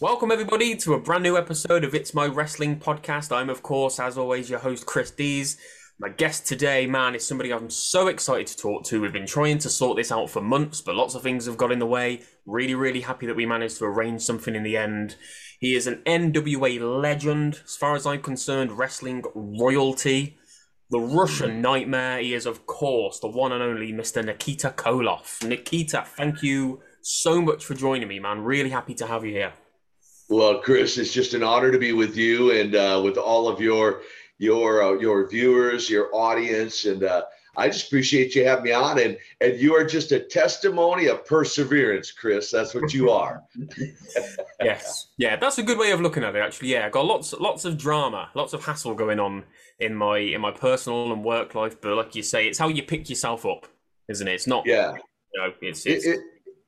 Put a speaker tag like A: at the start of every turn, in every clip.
A: Welcome, everybody, to a brand new episode of It's My Wrestling Podcast. I'm, of course, as always, your host, Chris Dees. My guest today, man, is somebody I'm so excited to talk to. We've been trying to sort this out for months, but lots of things have got in the way. Really, really happy that we managed to arrange something in the end. He is an NWA legend, as far as I'm concerned, wrestling royalty. The Russian nightmare. He is, of course, the one and only Mr. Nikita Koloff. Nikita, thank you so much for joining me, man. Really happy to have you here.
B: Well, Chris, it's just an honor to be with you and uh, with all of your your uh, your viewers, your audience, and uh, I just appreciate you having me on. And and you are just a testimony of perseverance, Chris. That's what you are.
A: yes, yeah, that's a good way of looking at it. Actually, yeah, I got lots lots of drama, lots of hassle going on in my in my personal and work life. But like you say, it's how you pick yourself up, isn't it? It's not.
B: Yeah.
A: You know, it's, it's
B: it, it,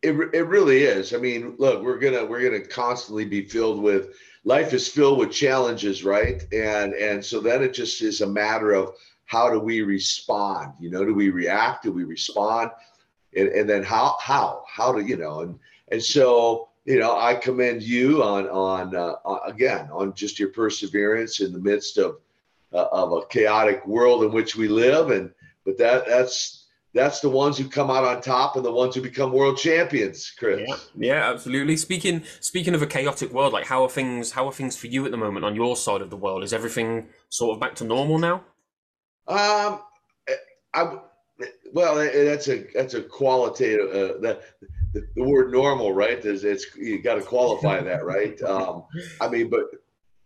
B: it, it really is. I mean, look, we're gonna we're gonna constantly be filled with life is filled with challenges, right? And and so then it just is a matter of how do we respond? You know, do we react? Do we respond? And, and then how how how do you know? And and so you know, I commend you on on uh, again on just your perseverance in the midst of uh, of a chaotic world in which we live. And but that that's that's the ones who come out on top and the ones who become world champions, Chris.
A: Yeah, yeah, absolutely. Speaking speaking of a chaotic world, like how are things how are things for you at the moment on your side of the world? Is everything sort of back to normal now?
B: Um, I well, that's a that's a qualitative uh, that the, the, word normal, right? Is it's you got to qualify that, right? Um, I mean, but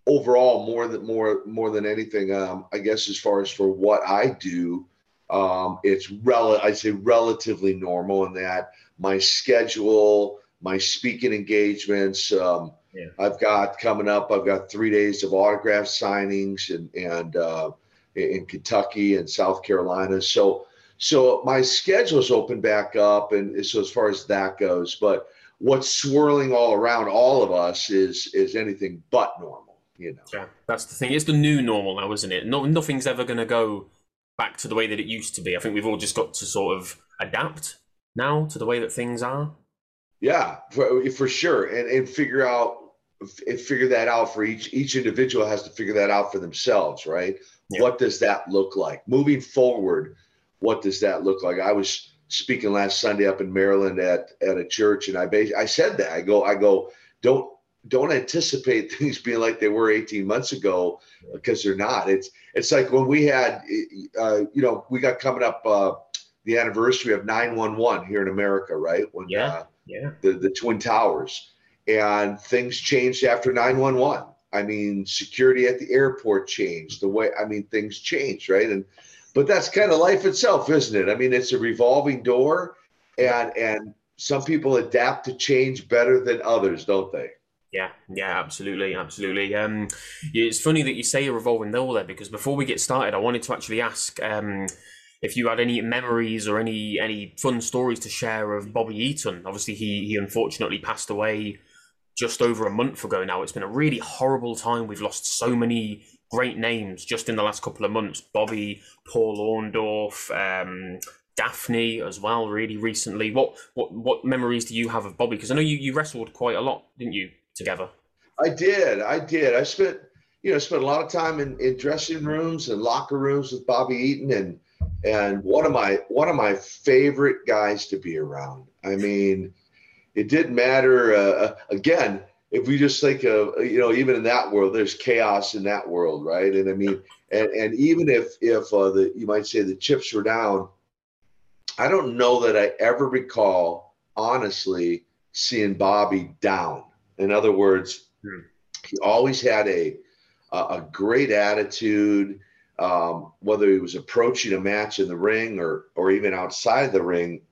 B: overall, more than more more than anything, um, I guess as far as for what I do um, it's rel- I'd say relatively normal in that my schedule, my speaking engagements. Um, yeah. I've got coming up. I've got three days of autograph signings and and uh, in Kentucky and South Carolina. So so my schedule's open back up, and so as far as that goes, but what's swirling all around all of us is is anything but normal. You know.
A: Yeah, that's the thing. It's the new normal now, isn't it? No, nothing's ever going to go back to the way that it used to be. I think we've all just got to sort of adapt now to the way that things are.
B: Yeah, for, for sure, and and figure out and figure that out for each each individual has to figure that out for themselves, right? Yeah. What does that look like moving forward? What does that look like? I was speaking last Sunday up in Maryland at at a church, and I bas- I said that I go I go don't don't anticipate things being like they were 18 months ago because they're not. It's it's like when we had, uh, you know, we got coming up uh, the anniversary of 911 here in America, right? When
A: yeah, uh, yeah,
B: the the twin towers and things changed after 911. I mean, security at the airport changed. The way I mean, things changed, right? And but that's kind of life itself, isn't it? I mean, it's a revolving door, and and some people adapt to change better than others, don't they?
A: Yeah, yeah, absolutely, absolutely. Um, it's funny that you say a revolving door there because before we get started, I wanted to actually ask um, if you had any memories or any any fun stories to share of Bobby Eaton. Obviously, he he unfortunately passed away just over a month ago now. It's been a really horrible time. We've lost so many great names just in the last couple of months. Bobby, Paul Orndorff, um, Daffney as well. Really recently, what what what memories do you have of Bobby? Because I know you you wrestled quite a lot, didn't you? Together?
B: I did. I did. I spent, you know, spent a lot of time in, in dressing rooms and locker rooms with Bobby Eaton and and one of my one of my favorite guys to be around. I mean, it didn't matter. Uh, again, if we just think of you know even in that world, there's chaos in that world, right? And I mean, and and even if if uh, the you might say the chips were down, I don't know that I ever recall honestly seeing Bobby down. In other words, hmm. he always had a a great attitude. Um, whether he was approaching a match in the ring or or even outside the ring,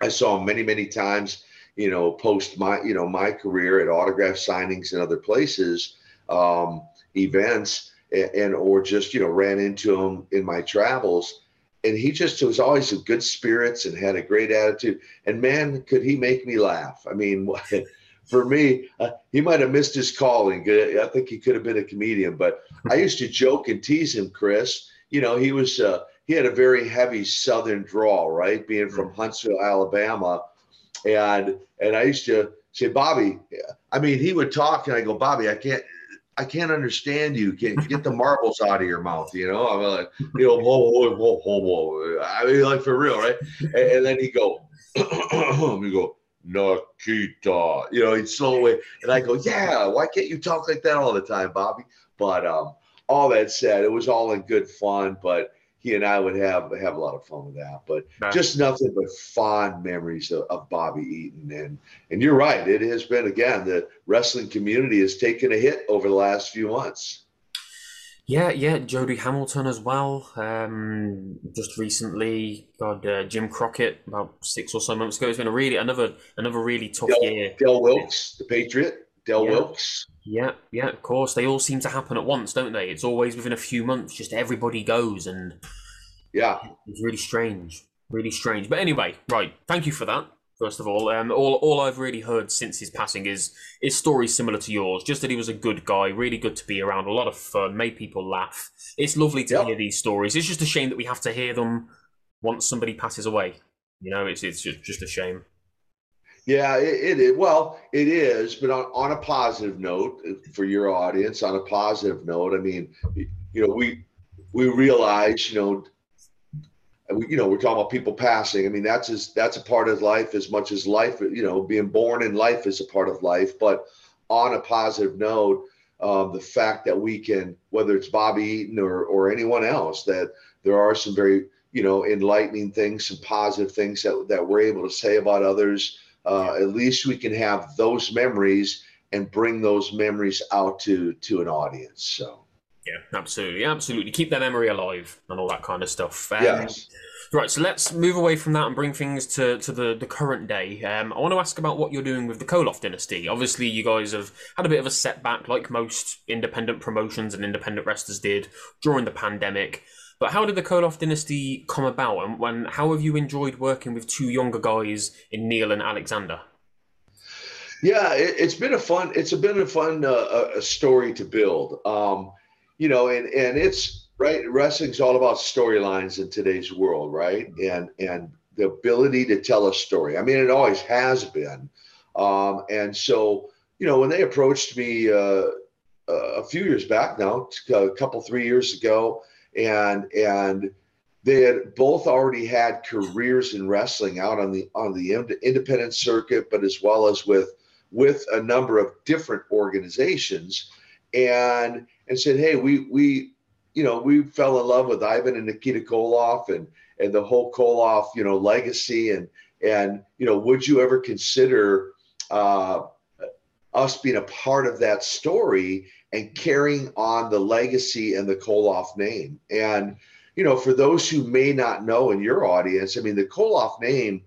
B: I saw him many many times. You know, post my you know my career at autograph signings and other places, um, events, and, and or just you know ran into him in my travels and he just was always in good spirits and had a great attitude. And man, could he make me laugh? I mean, for me, uh, he might have missed his calling. I think he could have been a comedian, but I used to joke and tease him, Chris. You know, he was uh, he had a very heavy Southern drawl, right? Being from mm. Huntsville, Alabama, and and I used to say, Bobby. I mean, he would talk, and I go, Bobby, I can't. I can't understand you. Can get the marbles out of your mouth, you know? I'm like, you know, whoa, whoa, whoa, whoa, whoa. I mean, like for real, right? And, and then he go, he go, Nikita. You know, he'd slow away. And I go, Yeah, why can't you talk like that all the time, Bobby? But um, all that said, it was all in good fun, but he and I would have have a lot of fun with that. But just nothing but fond memories of, of, Bobby Eaton. And and you're right, it has been again, the wrestling community has taken a hit over the last few months.
A: Yeah, yeah, Jody Hamilton as well. Um, just recently, God, uh, Jim Crockett about six or so months ago. It's been a really another another really tough
B: Del,
A: year.
B: Del Wilkes, the Patriot. Del
A: yeah.
B: Wilkes.
A: Yeah, yeah, of course. They all seem to happen at once, don't they? It's always within a few months. Just everybody goes, and
B: yeah,
A: it's really strange, really strange. But anyway, right. Thank you for that. First of all, um, all all I've really heard since his passing is is stories similar to yours. Just that he was a good guy, really good to be around, a lot of fun, made people laugh. It's lovely to yep. hear these stories. It's just a shame that we have to hear them once somebody passes away. You know, it's it's just, just a shame.
B: Yeah, it, it is. Well, it is, but on, on a positive note uh, for your audience, on a positive note, I mean, you know, we we realize, you know, you know, we're talking about people passing. I mean, that's as that's a part of life as much as life. You know, being born in life is a part of life. But on a positive note, um, the fact that we can, whether it's Bobby Eaton or or anyone else, that there are some very you know enlightening things, some positive things that that we're able to say about others. Uh, at least we can have those memories and bring those memories out to to an audience. So.
A: Yeah, absolutely, absolutely. Keep that memory alive and all that kind of stuff.
B: Um, yes.
A: Right, so let's move away from that and bring things to, to the, the current day. Um, I want to ask about what you're doing with the Koloff dynasty. Obviously, you guys have had a bit of a setback, like most independent promotions and independent wrestlers did during the pandemic. But how did the Koloff dynasty come about, and when, how have you enjoyed working with two younger guys in Neil and Alexander?
B: Yeah, it, has been a fun. It's been a fun uh, a story to build. Um, you know, and and it's right. Wrestling's all about storylines in today's world, right? And and the ability to tell a story. I mean, it always has been. Um, and so, you know, when they approached me uh, a few years back now, a couple three years ago, and and they had both already had careers in wrestling out on the on the independent circuit, but as well as with with a number of different organizations, and and said, "Hey, we we you know we fell in love with Ivan and Nikita Koloff and and the whole Koloff you know legacy. And and you know would you ever consider uh, us being a part of that story and carrying on the legacy and the Koloff name? And you know for those who may not know in your audience I mean the Koloff name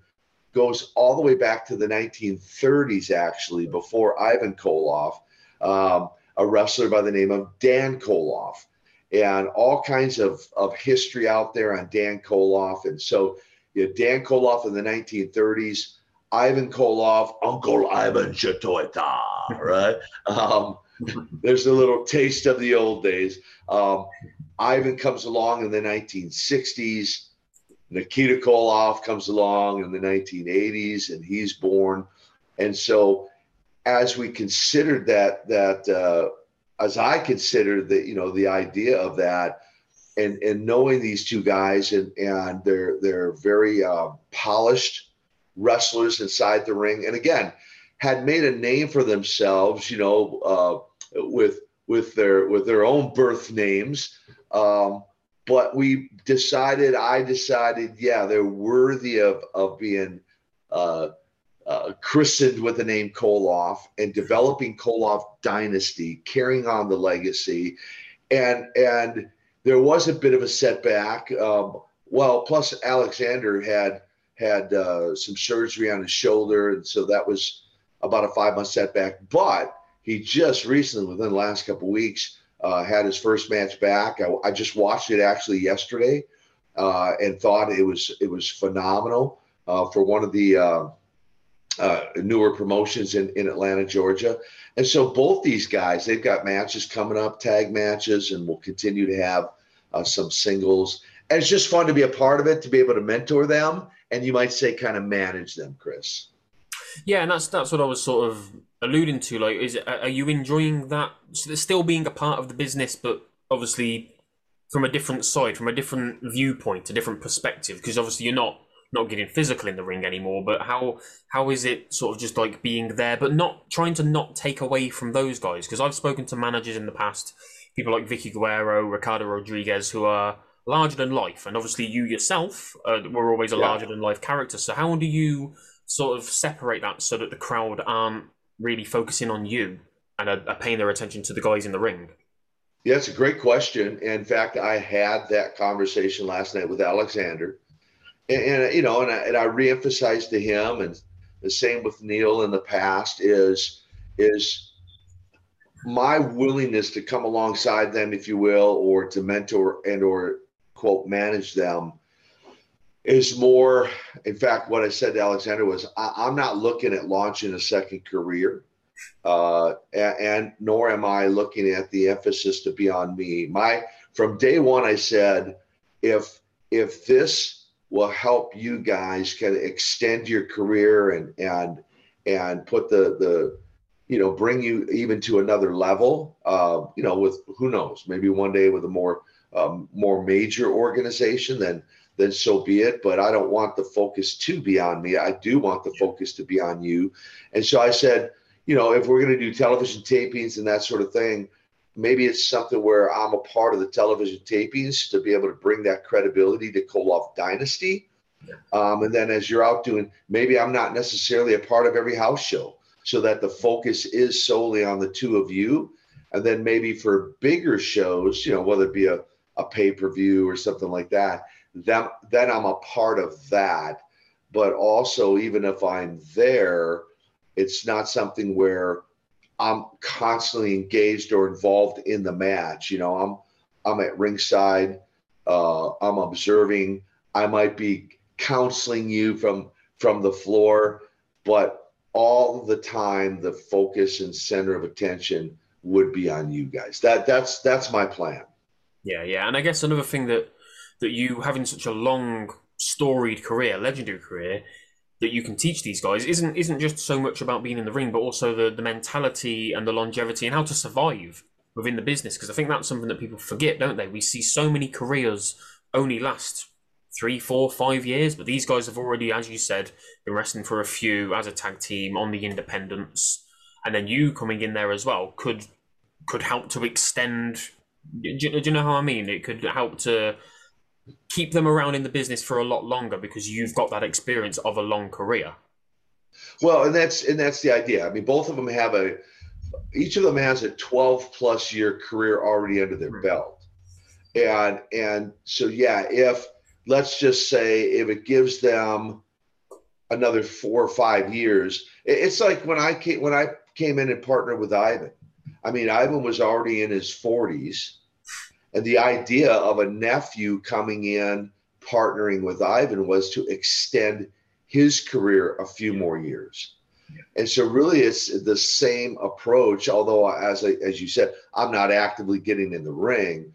B: goes all the way back to the 1930s actually before Ivan Koloff. Um, a wrestler by the name of Dan Koloff and all kinds of, of history out there on Dan Koloff. And so you know, Dan Koloff in the 1930s, Ivan Koloff, Uncle Ivan Chatoita, right? um, there's a little taste of the old days. Um, Ivan comes along in the 1960s. Nikita Koloff comes along in the 1980s, and he's born. And so as we considered that that uh, as I considered the you know the idea of that and and knowing these two guys and and they're they're very uh, polished wrestlers inside the ring, and again, had made a name for themselves, you know, uh, with with their with their own birth names. Um, but we decided, I decided, yeah, they're worthy of of being uh, uh, christened with the name Koloff and developing Koloff dynasty, carrying on the legacy, and and there was a bit of a setback. Um, well, plus Alexander had had uh, some surgery on his shoulder, and so that was about a five month setback. But he just recently, within the last couple weeks, uh, had his first match back. I, I, just watched it actually yesterday, uh, and thought it was it was phenomenal uh, for one of the uh, newer promotions in, in Atlanta, Georgia. And so both these guys, they've got matches coming up, tag matches, and we'll continue to have uh, some singles. And it's just fun to be a part of it, to be able to mentor them, and you might say kind of manage them, Chris.
A: Yeah, and that's that's what I was sort of alluding to. Like, is are you enjoying that? So still being a part of the business, but obviously from a different side, from a different viewpoint, a different perspective. Because obviously you're not not getting physical in the ring anymore. But how how is it sort of just like being there, but not trying to not take away from those guys? Because I've spoken to managers in the past, people like Vickie Guerrero, Ricardo Rodriguez, who are larger than life, and obviously you yourself uh, were always a yeah. larger than life character. So how do you sort of separate that so that the crowd aren't really focusing on you and are, are paying their attention to the guys in the ring?
B: Yeah, it's a great question. In fact, I had that conversation last night with Alexander and, and you know, and I, and I reemphasized to him, and the same with Neil in the past is is my willingness to come alongside them, if you will, or to mentor and or quote manage them is more. In fact, what I said to Alexander was, I, am not looking at launching a second career. Uh, and, and nor am I looking at the emphasis to be on me. My from day one, I said, if if this will help you guys kind of extend your career and and and put the the you know bring you even to another level uh, you know with who knows maybe one day with a more um, more major organization then then so be it. But i don't want the focus to be on me. I do want the focus to be on you. And so i said you know if we're going to do television tapings and that sort of thing maybe it's something where I'm a part of the television tapings to be able to bring that credibility to Koloff Dynasty. Um, and then as you're out doing, maybe I'm not necessarily a part of every house show so that the focus is solely on the two of you. And then maybe for bigger shows, you know, whether it be a, a pay per view or something like that, then, then I'm a part of that. But also, even if I'm there, it's not something where I'm constantly engaged or involved in the match. You know, I'm I'm at ringside. Uh, I'm observing. I might be counseling you from from the floor, but all the time the focus and center of attention would be on you guys. That that's that's my plan.
A: Yeah, yeah, and I guess another thing that that you having such a long storied career, legendary career, that you can teach these guys isn't isn't just so much about being in the ring, but also the the mentality and the longevity and how to survive within the business. Because I think that's something that people forget, don't they? We see so many careers only last three, four, five years, but these guys have already, as you said, been wrestling for a few as a tag team on the independents, and then you coming in there as well could could help to extend. Do, do you know how I mean? It could help to keep them around in the business for a lot longer because you've got that experience of a long career.
B: Well, and that's and that's the idea. I mean, both of them have a each of them has a 12 plus year career already under their mm-hmm. belt. And and so yeah, if let's just say if it gives them another four or five years, it's like when I came when I came in and partnered with Ivan. I mean, Ivan was already in his 40s and the idea of a nephew coming in, partnering with Ivan, was to extend his career a few more years. And so, really, it's the same approach. Although, as I, as you said, I'm not actively getting in the ring,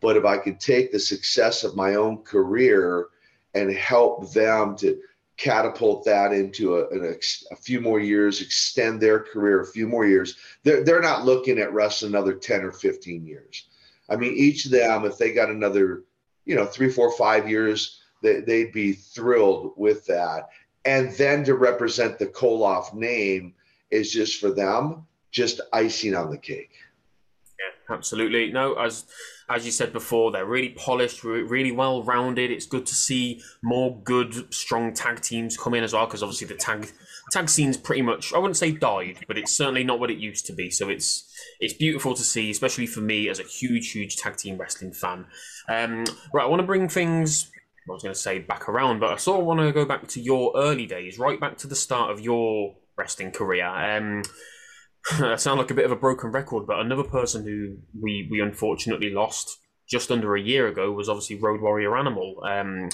B: but if I could take the success of my own career and help them to catapult that into a, a, a, few more years, extend their career a few more years. They're, they're not looking at wrestling another 10 or 15 years. I mean, each of them, if they got another, you know, three, four, five years, they, they'd be thrilled with that. and then to represent the Koloff name is just for them, just icing on the cake.
A: Yeah, absolutely. No, as as you said before, they're really polished, really well rounded. It's good to see more good, strong tag teams come in as well, because obviously the tag tag scene's pretty much I wouldn't say died, but it's certainly not what it used to be. So it's it's beautiful to see, especially for me as a huge, huge tag team wrestling fan. Um, right, I want to bring things. I was going to say back around, but I sort of want to go back to your early days, right back to the start of your wrestling career. Um, I sound like a bit of a broken record, but another person who we we unfortunately lost just under a year ago was obviously Road Warrior Animal. Um,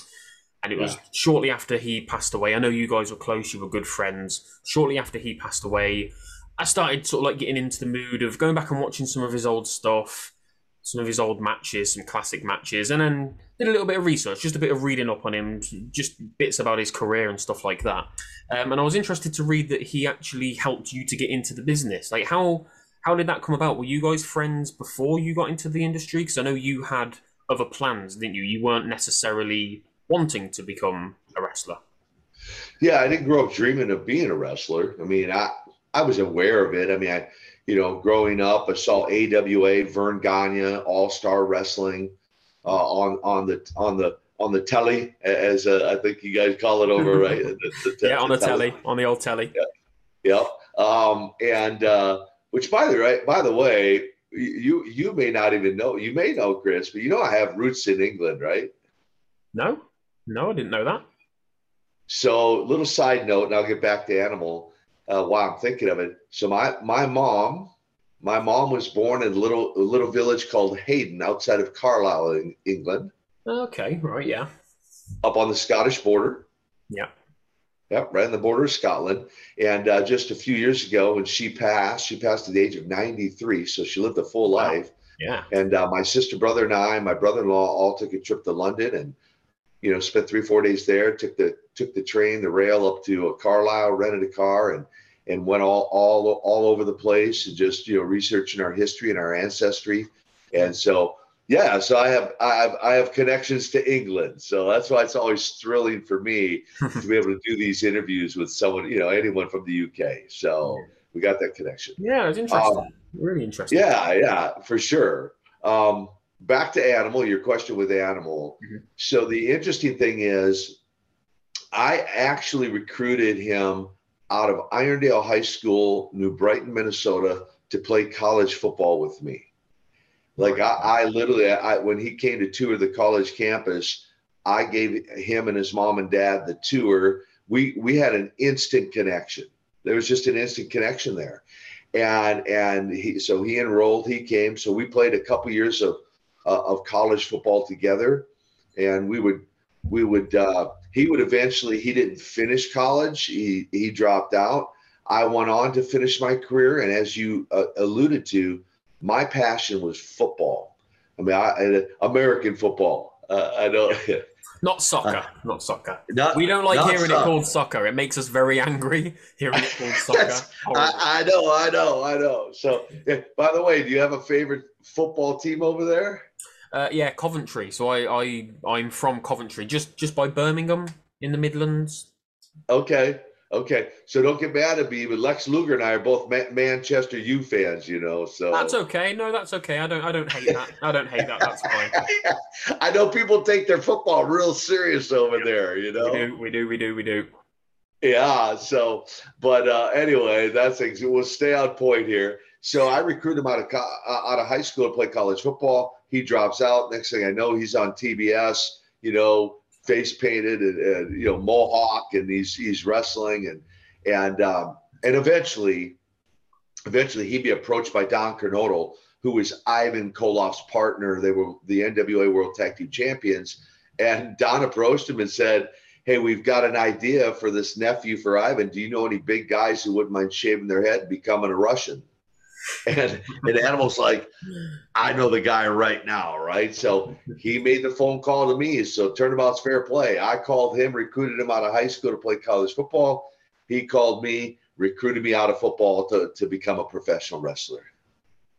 A: and it was shortly after he passed away. I know you guys were close, you were good friends. Shortly after he passed away, I started sort of like getting into the mood of going back and watching some of his old stuff, some of his old matches, some classic matches, and then did a little bit of research, just a bit of reading up on him, just bits about his career and stuff like that. Um, and I was interested to read that he actually helped you to get into the business. Like how how did that come about? Were you guys friends before you got into the industry? Because I know you had other plans, didn't you? You weren't necessarily wanting to become a wrestler.
B: Yeah, I didn't grow up dreaming of being a wrestler. I mean, I I was aware of it. I mean, I you know, growing up, I saw AWA, Verne Gagne, All Star Wrestling uh, on on the on the on the telly, as uh, I think you guys call it over, right? The,
A: the, the, yeah, on the, telly, on the old telly.
B: Yeah, yep. Um, and uh, which, by the right, by the way, you you may not even know. You may know, Chris, but you know I have roots in England, right?
A: No, no, I didn't know that.
B: So, little side note, and I'll get back to animal uh, while I'm thinking of it. So, my my mom my mom was born in a little a little village called Hayden outside of Carlisle, in England.
A: Okay, right, yeah.
B: Up on the Scottish border.
A: Yeah.
B: Yep, right on the border of Scotland. And uh, just a few years ago, when she passed, she passed at the age of 93. So she lived a full wow. life.
A: Yeah.
B: And uh, my sister, brother, and I, my brother-in-law, all took a trip to London, and you know, spent three, four days there. Took the took the train, the rail up to Carlisle, rented a car, and and went all all all over the place and just you know researching our history and our ancestry. And so yeah so i have i have i have connections to england. So that's why it's always thrilling for me to be able to do these interviews with someone you know anyone from the uk so we got that connection.
A: Yeah it's interesting. Um, really interesting.
B: yeah yeah for sure. Um, back to animal your question with animal mm-hmm. so the interesting thing is i actually recruited him out of Irondale High School, New Brighton, Minnesota, to play college football with me. Like I, I literally, I, when he came to tour the college campus, I gave him and his mom and dad the tour. We we had an instant connection. There was just an instant connection there, and and he so he enrolled. He came. So we played a couple years of uh, of college football together, and we would we would uh, he would eventually he didn't finish college. He he dropped out. I went on to finish my career. And as you uh, alluded to my passion was football. I mean I, american football. Uh, i know.
A: Not Not soccer. Not soccer. Not, we don't like hearing soccer. it called soccer. It makes us very angry hearing it called soccer.
B: I, I, know i know i know. So yeah, by the way do you have a favorite football team over there
A: uh, yeah, Coventry. So I, I I'm from Coventry, just just by Birmingham in the Midlands.
B: Okay, okay. So don't get mad at me, but Lex Luger and I are both Ma- Manchester U fans, you know. So
A: that's okay. No, that's okay. I don't I don't hate that. I don't hate that. That's fine.
B: I know people take their football real serious over there. You know,
A: we do, we do, we do, we do.
B: Yeah. So, but uh, anyway, that's things. We'll stay on point here. So I recruited him out of uh, out of high school to play college football. He drops out. Next thing I know, he's on TBS. You know, face painted and, and you know mohawk, and he's he's wrestling and and um, and eventually, eventually he'd be approached by Don Kernodle, who was Ivan Koloff's partner. They were the NWA World Tag Team Champions, and Don approached him and said. Hey, we've got an idea for this nephew for Ivan. Do you know any big guys who wouldn't mind shaving their head and becoming a Russian? and and animal's like i know the guy right now right? So he made the phone call to me. So turnabout's fair play. I called him recruited him out of high school to play college football. He called me recruited me out of football to, to become a professional wrestler.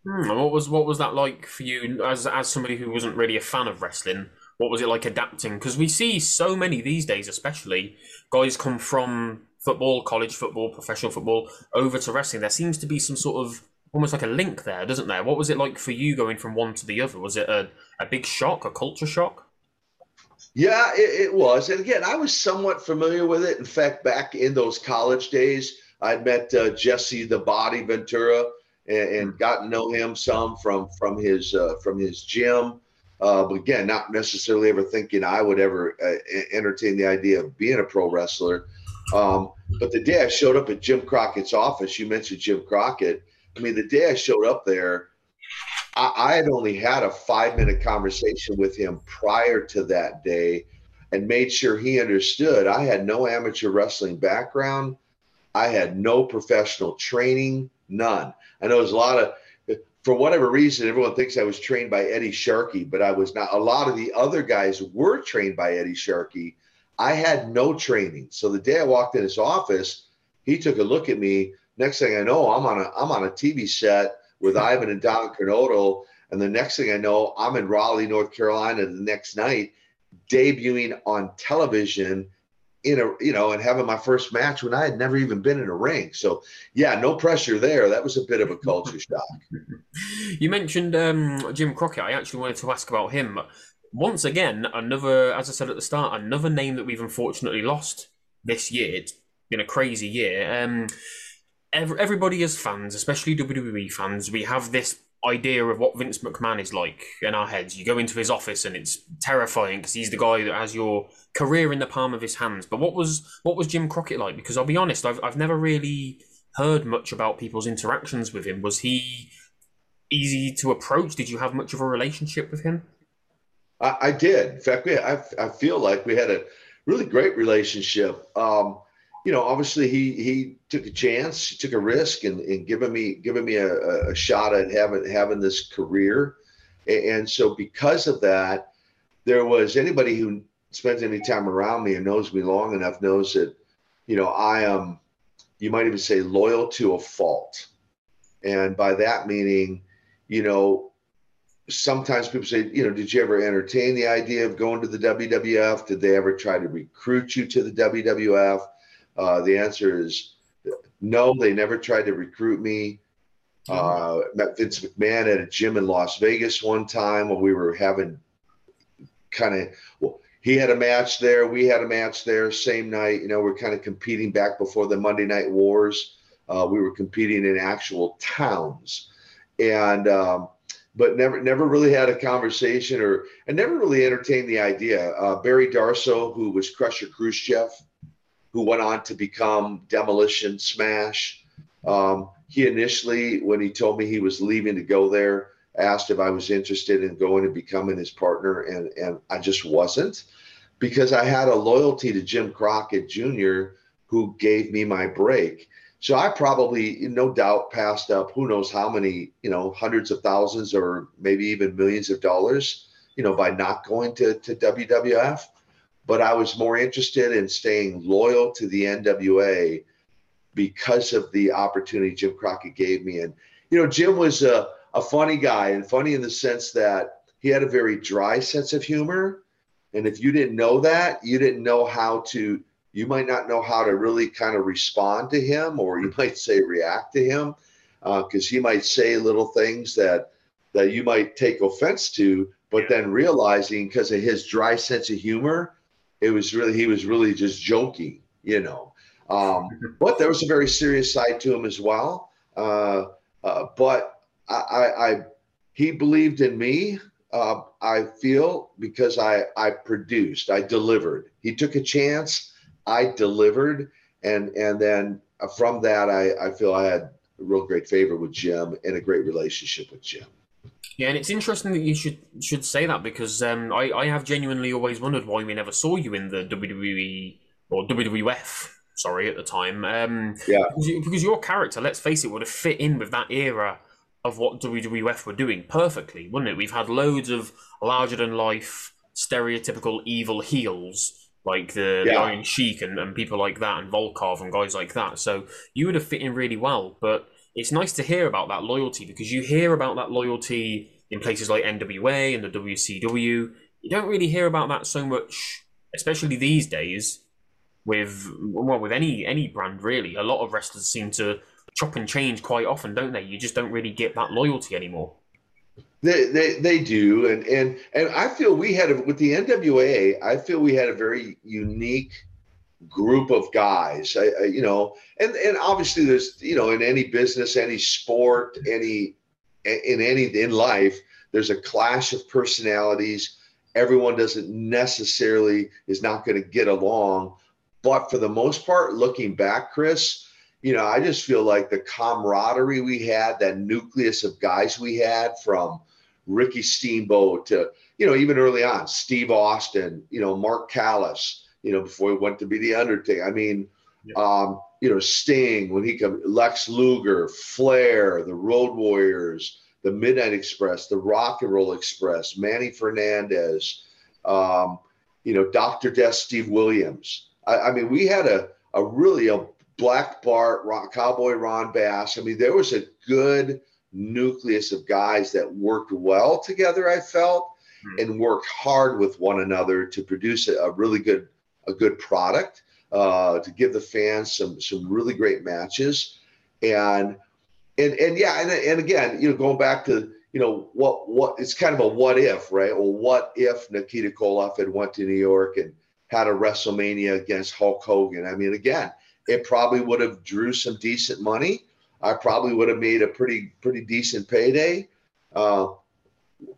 A: Hmm, what was what was that like for you as as somebody who wasn't really a fan of wrestling? What was it like adapting? Because we see so many these days, especially guys come from football, college football, professional football over to wrestling. There seems to be some sort of almost like a link there, doesn't there? What was it like for you going from one to the other? Was it a, a big shock, a culture shock?
B: Yeah, it, it, was. And again, I was somewhat familiar with it. In fact, back in those college days, I'd met uh, Jesse the Body Ventura and, and hmm. got to know him some from from his uh, from his gym. Uh, but again, not necessarily ever thinking I would ever uh, entertain the idea of being a pro wrestler. Um, but the day I showed up at Jim Crockett's office, you mentioned Jim Crockett. I mean, the day I showed up there, I, I had only had a five minute conversation with him prior to that day and made sure he understood I had no amateur wrestling background. I had no professional training, none. I know there's a lot of, for whatever reason, everyone thinks I was trained by Eddie Sharkey, but I was not. A lot of the other guys were trained by Eddie Sharkey. I had no training. So the day I walked in his office, he took a look at me. Next thing I know, I'm on a I'm on a TV set with Ivan and Don Kernodle. And the next thing I know, I'm in Raleigh, North Carolina the next night, debuting on television in a you know and having my first match when I had never even been in a ring. So yeah, no pressure there. That was a bit of a culture shock.
A: You mentioned um, Jim Crockett. I actually wanted to ask about him. Once again, another, as I said at the start, another name that we've unfortunately lost this year. It's been a crazy year. Um, every, everybody as fans, especially WWE fans, we have this idea of what Vince McMahon is like in our heads. You go into his office and it's terrifying because he's the guy that has your career in the palm of his hands. But what was what was Jim Crockett like? Because I'll be honest, I've I've never really heard much about people's interactions with him. Was he easy to approach? Did you have much of a relationship with him?
B: I, I did. In fact, we, I, I feel like we had a really great relationship. Um, you know, obviously he he took a chance, took a risk, and and giving me giving me a, a shot at having having this career, and so because of that, there was anybody who spends any time around me and knows me long enough knows that, you know, I am, you might even say, loyal to a fault, and by that meaning, you know, sometimes people say, you know, did you ever entertain the idea of going to the WWF? Did they ever try to recruit you to the WWF? Uh, the answer is no, they never tried to recruit me. Uh, met Vince McMahon at a gym in Las Vegas one time when we were having kind of, well, he had a match there. We had a match there same night. You know, we're kind of competing back before the Monday Night Wars. Uh, we were competing in actual towns. And, um, but never never really had a conversation or and never really entertained the idea. Uh, Barry Darsow, who was Crusher Khrushchev, who went on to become Demolition Smash. Um, he initially, when he told me he was leaving to go there, asked if I was interested in going and becoming his partner, and and I just wasn't because I had a loyalty to Jim Crockett Jr., who gave me my break. So I probably, no doubt, passed up who knows how many, you know, hundreds of thousands or maybe even millions of dollars, you know, by not going to, to WWF but I was more interested in staying loyal to the NWA because of the opportunity Jim Crockett gave me. And, you know, Jim was a, a funny guy and funny in the sense that he had a very dry sense of humor. And if you didn't know that, you didn't know how to, you might not know how to really kind of respond to him, or you might say react to him, because uh, he might say little things that that you might take offense to, but then realizing because of his dry sense of humor, it was really he was really just joking, you know. Um, but there was a very serious side to him as well. Uh, uh, but I, I, I, he believed in me. Uh, I feel because I I produced, I delivered. He took a chance, I delivered, and and then from that, I I feel I had a real great favor with Jim and a great relationship with Jim.
A: Yeah, and it's interesting that you should should say that because um, I I have genuinely always wondered why we never saw you in the WWE or WWF. Sorry, at the time. Um,
B: yeah.
A: Because, because your character, let's face it, would have fit in with that era of what WWF were doing perfectly, wouldn't it? We've had loads of larger than life, stereotypical evil heels like the, yeah. the Iron Sheik and, and people like that, and Volkov and guys like that. So you would have fit in really well, but it's nice to hear about that loyalty because you hear about that loyalty in places like NWA and the WCW. you don't really hear about that so much, especially these days. With well, with any any brand really, a lot of wrestlers seem to chop and change quite often, don't they? You just don't really get that loyalty anymore.
B: They, they, they do, and and and I feel we had a, with the NWA. I feel we had a very unique group of guys. I, I, you know, and and obviously there's you know in any business, any sport, any in any in life, there's a clash of personalities. Everyone doesn't necessarily is not going to get along, but for the most part, looking back, Chris, you know, I just feel like the camaraderie we had, that nucleus of guys we had from Ricky Steamboat to, you know, even early on, Steve Austin, you know, Mark Callous, you know, before he went to be the Undertaker. I mean, yeah. um, you know, Sting when he come, Lex Luger, Flair, the Road Warriors, the Midnight Express, the Rock and Roll Express, Manny Fernandez, um, you know, Dr. Death, Steve Williams. I, I, mean, we had a, a really a Black Bart, Ron, Cowboy Ron Bass. I mean, there was a good nucleus of guys that worked well together. I felt mm-hmm. and worked hard with one another to produce a, a really good a good product uh, to give the fans some some really great matches. And and and yeah and, and again you know going back to you know what what it's kind of a what if right? Well what if Nikita Koloff had went to New York and had a WrestleMania against Hulk Hogan? I mean again it probably would have drew some decent money. I probably would have made a pretty pretty decent payday. Uh,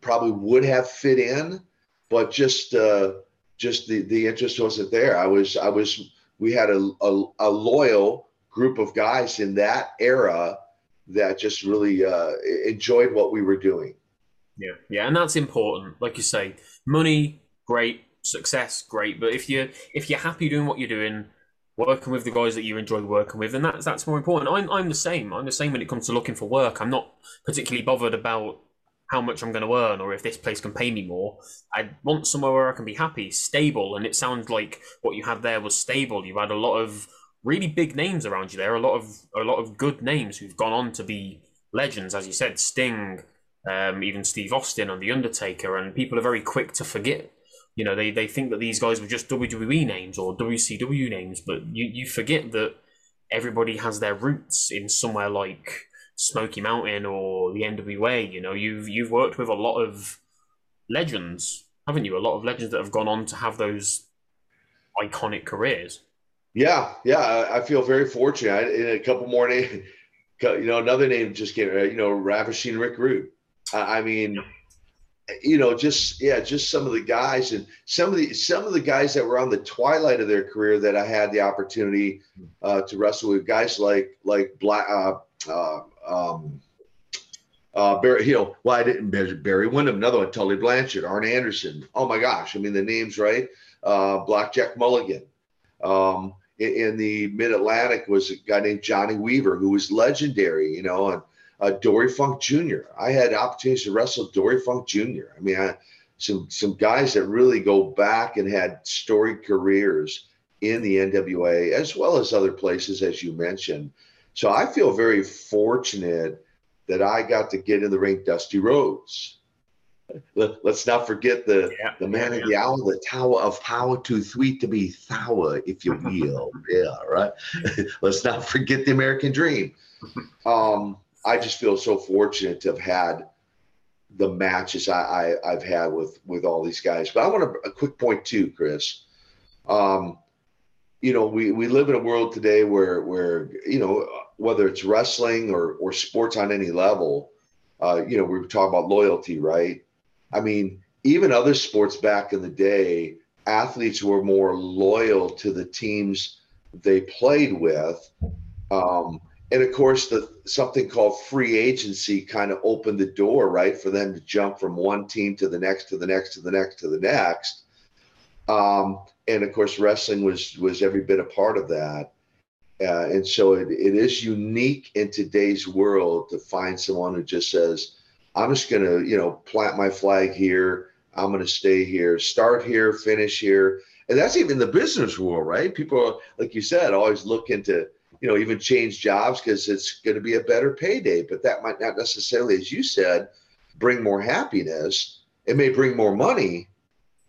B: probably would have fit in but just uh, just the the interest wasn't there. I was I was we had a, a, a loyal group of guys in that era that just really uh, enjoyed what we were doing.
A: Yeah, yeah, and that's important. Like you say, money, great, success, great. But if you if you're happy doing what you're doing, working with the guys that you enjoy working with, and that's that's more important. I'm I'm the same. I'm the same when it comes to looking for work. I'm not particularly bothered about how much I'm going to earn or if this place can pay me more. I want somewhere where I can be happy, stable. And it sounds like what you had there was stable. You had a lot of really big names around you there, a lot of a lot of good names who've gone on to be legends, as you said, Sting, um, even Steve Austin and The Undertaker, and people are very quick to forget. You know, they, they think that these guys were just WWE names or WCW names, but you, you forget that everybody has their roots in somewhere like Smoky Mountain or the NWA. You know, you've you've worked with a lot of legends, haven't you? A lot of legends that have gone on to have those iconic careers.
B: Yeah, yeah, I feel very fortunate. I, in a couple more names, you know, another name just came. You know, Ravishing Rick Rude. I, I mean. Yeah you know, just yeah, just some of the guys and some of the some of the guys that were on the twilight of their career that I had the opportunity uh, to wrestle with guys like like Black uh, uh, um, uh, Barry, know, well, I didn't Barry Windham, another one, Tully Blanchard, Arn Anderson. Oh my gosh, I mean the names right. Uh, Blackjack Mulligan. Um, in, in the Mid Atlantic was a guy named Johnny Weaver who was legendary, you know, and uh, Dory Funk Jr. I had opportunities to wrestle Dory Funk Jr. I mean, I, some some guys that really go back and had storied careers in the NWA as well as other places, as you mentioned. So I feel very fortunate that I got to get in the ring Dusty Rhodes. Let, us not forget the yeah, the man yeah, of the hour, the tower of power, too sweet to be sour, if you will. yeah, right. let's not forget the American dream. Um, I just feel so fortunate to have had the matches I, I have had with with all these guys. But I want a, a quick point too, Chris. Um, you know, we, we live in a world today where where you know whether it's wrestling or or sports on any level, uh, you know, we were talking about loyalty, right? I mean, even other sports back in the day, athletes were more loyal to the teams they played with. Um, and of course, the something called free agency kind of opened the door, right, for them to jump from one team to the next, to the next, to the next, to the next. Um, and of course, wrestling was was every bit a part of that. Uh, and so it, it is unique in today's world to find someone who just says, I'm just going to, you know, plant my flag here. I'm going to stay here, start here, finish here. And that's even the business world, right? People, are, like you said, always looking to, you know, even change jobs because it's going to be a better payday. But that might not necessarily, as you said, bring more happiness. It may bring more money,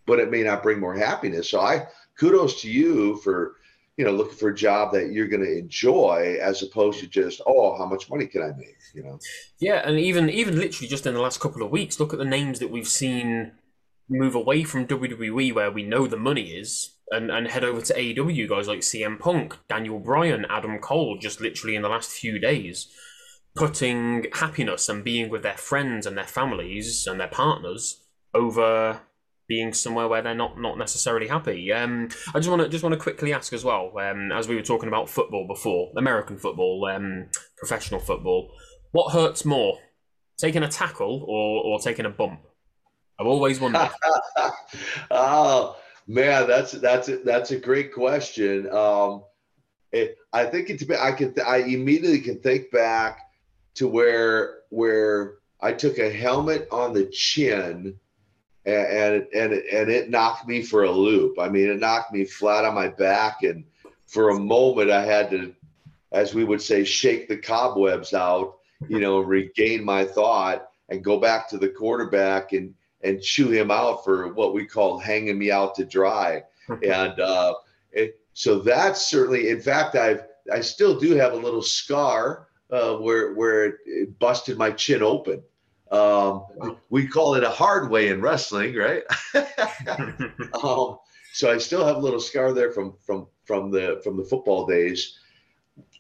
B: but it may not bring more happiness. So I kudos to you for you know looking for a job that you're going to enjoy as opposed to just oh how much money can I make you know.
A: Yeah, and even even literally just in the last couple of weeks, look at the names that we've seen move away from WWE where we know the money is and, and head over to AEW guys like CM Punk, Daniel Bryan, Adam Cole, just literally in the last few days, putting happiness and being with their friends and their families and their partners over being somewhere where they're not not necessarily happy. Um, I just want to just want to quickly ask as well, um, as we were talking about football before, American football, um, professional football, what hurts more, taking a tackle or or taking a bump? I've always wondered.
B: oh man, that's that's a, that's a great question. Um, it, I think it's I can I immediately can think back to where where I took a helmet on the chin and and and it knocked me for a loop. I mean, it knocked me flat on my back, and for a moment, I had to, as we would say, shake the cobwebs out, you know, regain my thought, and go back to the quarterback and and chew him out for what we call hanging me out to dry. and uh, it, so that's certainly, in fact, I've I still do have a little scar uh, where where it busted my chin open. Um, we call it a hard way in wrestling, right? um, so I still have a little scar there from from from the from the football days.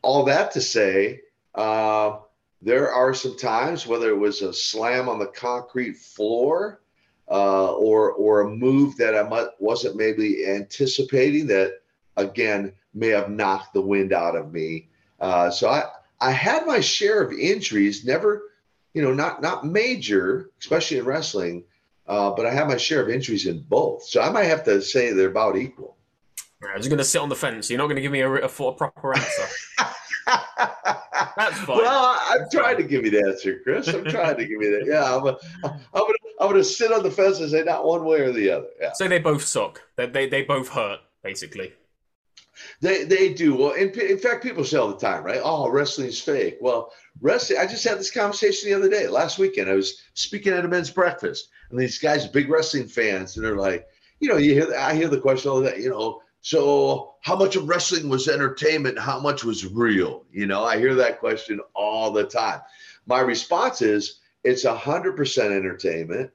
B: All that to say, uh, there are some times whether it was a slam on the concrete floor uh, or or a move that I might, wasn't maybe anticipating that again may have knocked the wind out of me. Uh, so I I had my share of injuries, never you know, not not major, especially in wrestling, uh, but I have my share of injuries in both. So I might have to say they're about equal.
A: I'm just going to sit on the fence. You're not going to give me a, a, a proper answer.
B: That's fine. Well, I'm trying to give you the answer, Chris. I'm trying to give you that. Yeah, I'm, a, I'm gonna I'm gonna sit on the fence and say not one way or the other. Yeah.
A: So they both suck. They they, they both hurt basically.
B: They they do well. In, in fact, people say all the time, right? Oh, wrestling's fake. Well, wrestling. I just had this conversation the other day, last weekend. I was speaking at a men's breakfast, and these guys, big wrestling fans, and they're like, you know, you hear I hear the question all that, you know. So, how much of wrestling was entertainment? How much was real? You know, I hear that question all the time. My response is, it's a hundred percent entertainment,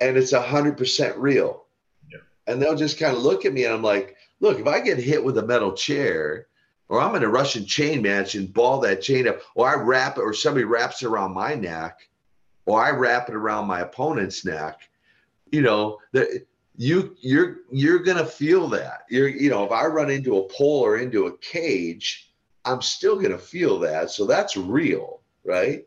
B: and it's a hundred percent real. Yeah. And they'll just kind of look at me, and I'm like, look, if I get hit with a metal chair or I'm in a Russian chain match and ball that chain up, or I wrap it, or somebody wraps it around my neck, or I wrap it around my opponent's neck, you know, that you you're you're gonna feel that. You're you know, if I run into a pole or into a cage, I'm still gonna feel that. So that's real, right?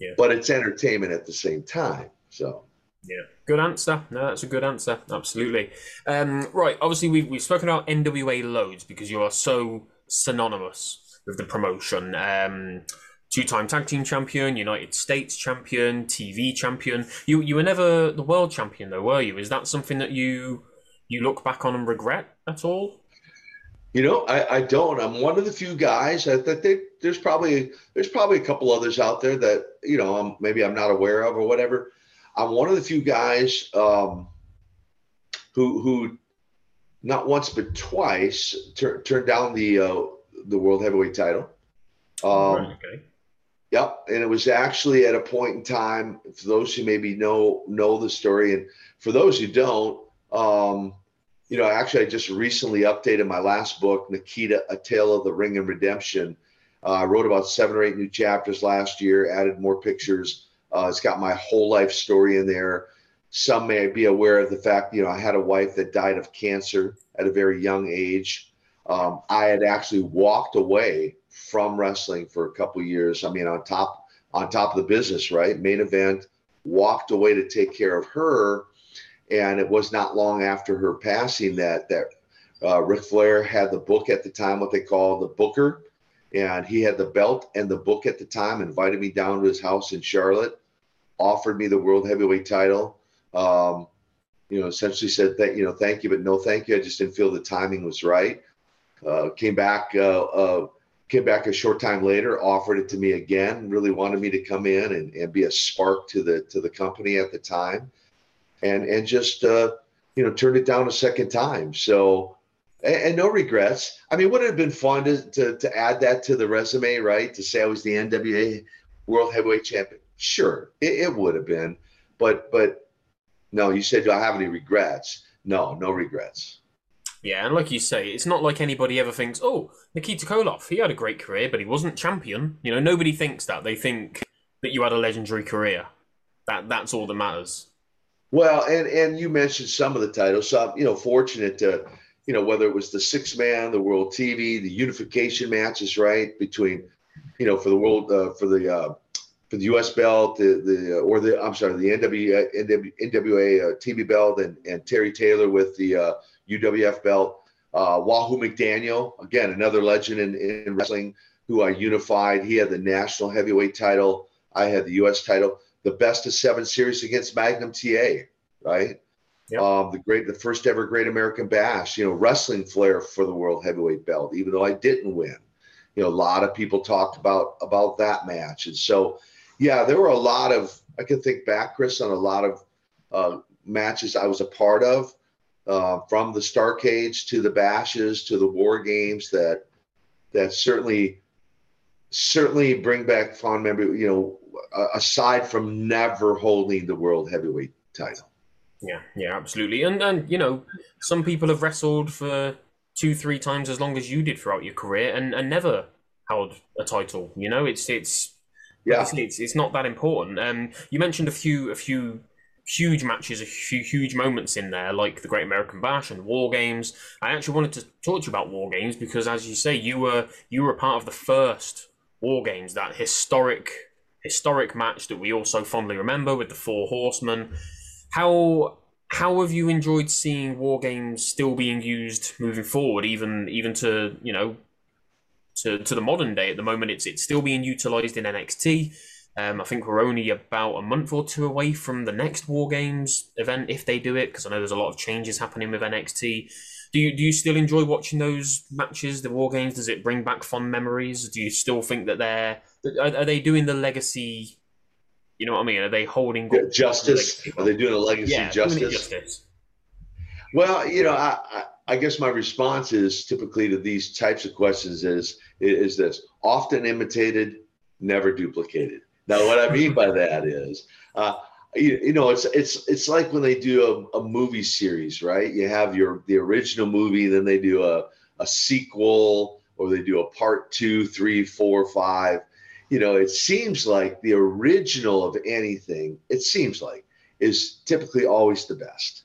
B: Yeah. But it's entertainment at the same time. So
A: yeah, good answer. No, that's a good answer. Absolutely. Um, right. Obviously, we've we've spoken about NWA loads because you are so synonymous with the promotion. Um, two-time tag team champion, United States champion, TV champion. You you were never the world champion though, were you? Is that something that you you look back on and regret at all?
B: You know, I, I don't. I'm one of the few guys that, that they, there's probably there's probably a couple others out there that you know I'm, maybe I'm not aware of or whatever. I'm one of the few guys um, who who not once but twice tur- turned down the uh, the world heavyweight title. Um, right, okay. Yep, and it was actually at a point in time. For those who maybe know know the story, and for those who don't, um, you know, actually, I just recently updated my last book, Nikita: A Tale of the Ring and Redemption. Uh, I wrote about seven or eight new chapters last year, added more pictures. Uh, it's got my whole life story in there. Some may be aware of the fact, you know, I had a wife that died of cancer at a very young age. Um, I had actually walked away from wrestling for a couple years. I mean, on top on top of the business, right? Main event, walked away to take care of her, and it was not long after her passing that that uh, Ric Flair had the book at the time, what they call the Booker, and he had the belt and the book at the time. Invited me down to his house in Charlotte, offered me the world heavyweight title um, you know, essentially said that, you know, thank you, but no thank you. I just didn't feel the timing was right. Uh, came back, uh, uh, came back a short time later, offered it to me again, really wanted me to come in and, and be a spark to the, to the company at the time. And, and just, uh, you know, turned it down a second time. So, and, no regrets. I mean, would it have been fun to, to, to add that to the resume, right? To say I was the NWA World Heavyweight Champion. Sure, it, it would have been, but but no. You said do I have any regrets? No, no regrets.
A: Yeah, and like you say, it's not like anybody ever thinks, "Oh, Nikita Koloff, he had a great career, but he wasn't champion." You know, nobody thinks that. They think that you had a legendary career. That that's all that matters.
B: Well, and and you mentioned some of the titles. So I'm, you know, fortunate to, you know, whether it was the six man, the World TV, the unification matches, right between, you know, for the world uh, for the uh, for the U.S. belt, the the uh, or the I'm sorry, the NWA, NWA, NWA uh, TV belt, and and Terry Taylor with the UWF uh, belt. Uh, Wahoo McDaniel, again, another legend in, in wrestling, who I unified. He had the national heavyweight title. I had the U.S. title. The best of seven series against Magnum TA, right? Yep. Um, the great, the first ever Great American Bash. You know, wrestling flair for the world heavyweight belt, even though I didn't win. You know, a lot of people talked about about that match, and so yeah, there were a lot of. I can think back, Chris, on a lot of uh, matches I was a part of, uh, from the Starcades to the Bashes to the War Games that that certainly certainly bring back fond memory. You know, aside from never holding the world heavyweight title.
A: Yeah, yeah, absolutely. And and you know, some people have wrestled for two, three times as long as you did throughout your career and, and never held a title. You know, it's it's yeah, it's, it's not that important. Um, you mentioned a few a few huge matches, a few huge moments in there, like the Great American Bash and War Games. I actually wanted to talk to you about War Games because, as you say, you were you were a part of the first War Games, that historic historic match that we also fondly remember with the Four Horsemen. How how have you enjoyed seeing War Games still being used moving forward, even even to you know to, to the modern day at the moment it's it's still being utilized in NXT. Um, I think we're only about a month or two away from the next War Games event if they do it, because I know there's a lot of changes happening with NXT. Do you do you still enjoy watching those matches, the War Games? Does it bring back fond memories? Do you still think that they're are, are they doing the legacy? You know what I mean? Are they holding
B: yeah, justice? The are they doing a legacy yeah, justice? justice? Well, you know, I, I I guess my response is typically to these types of questions is is this often imitated, never duplicated. Now, what I mean by that is, uh, you, you, know, it's it's it's like when they do a, a, movie series, right? You have your the original movie, then they do a a sequel, or they do a part two, three, four, five. You know, it seems like the original of anything. It seems like is typically always the best.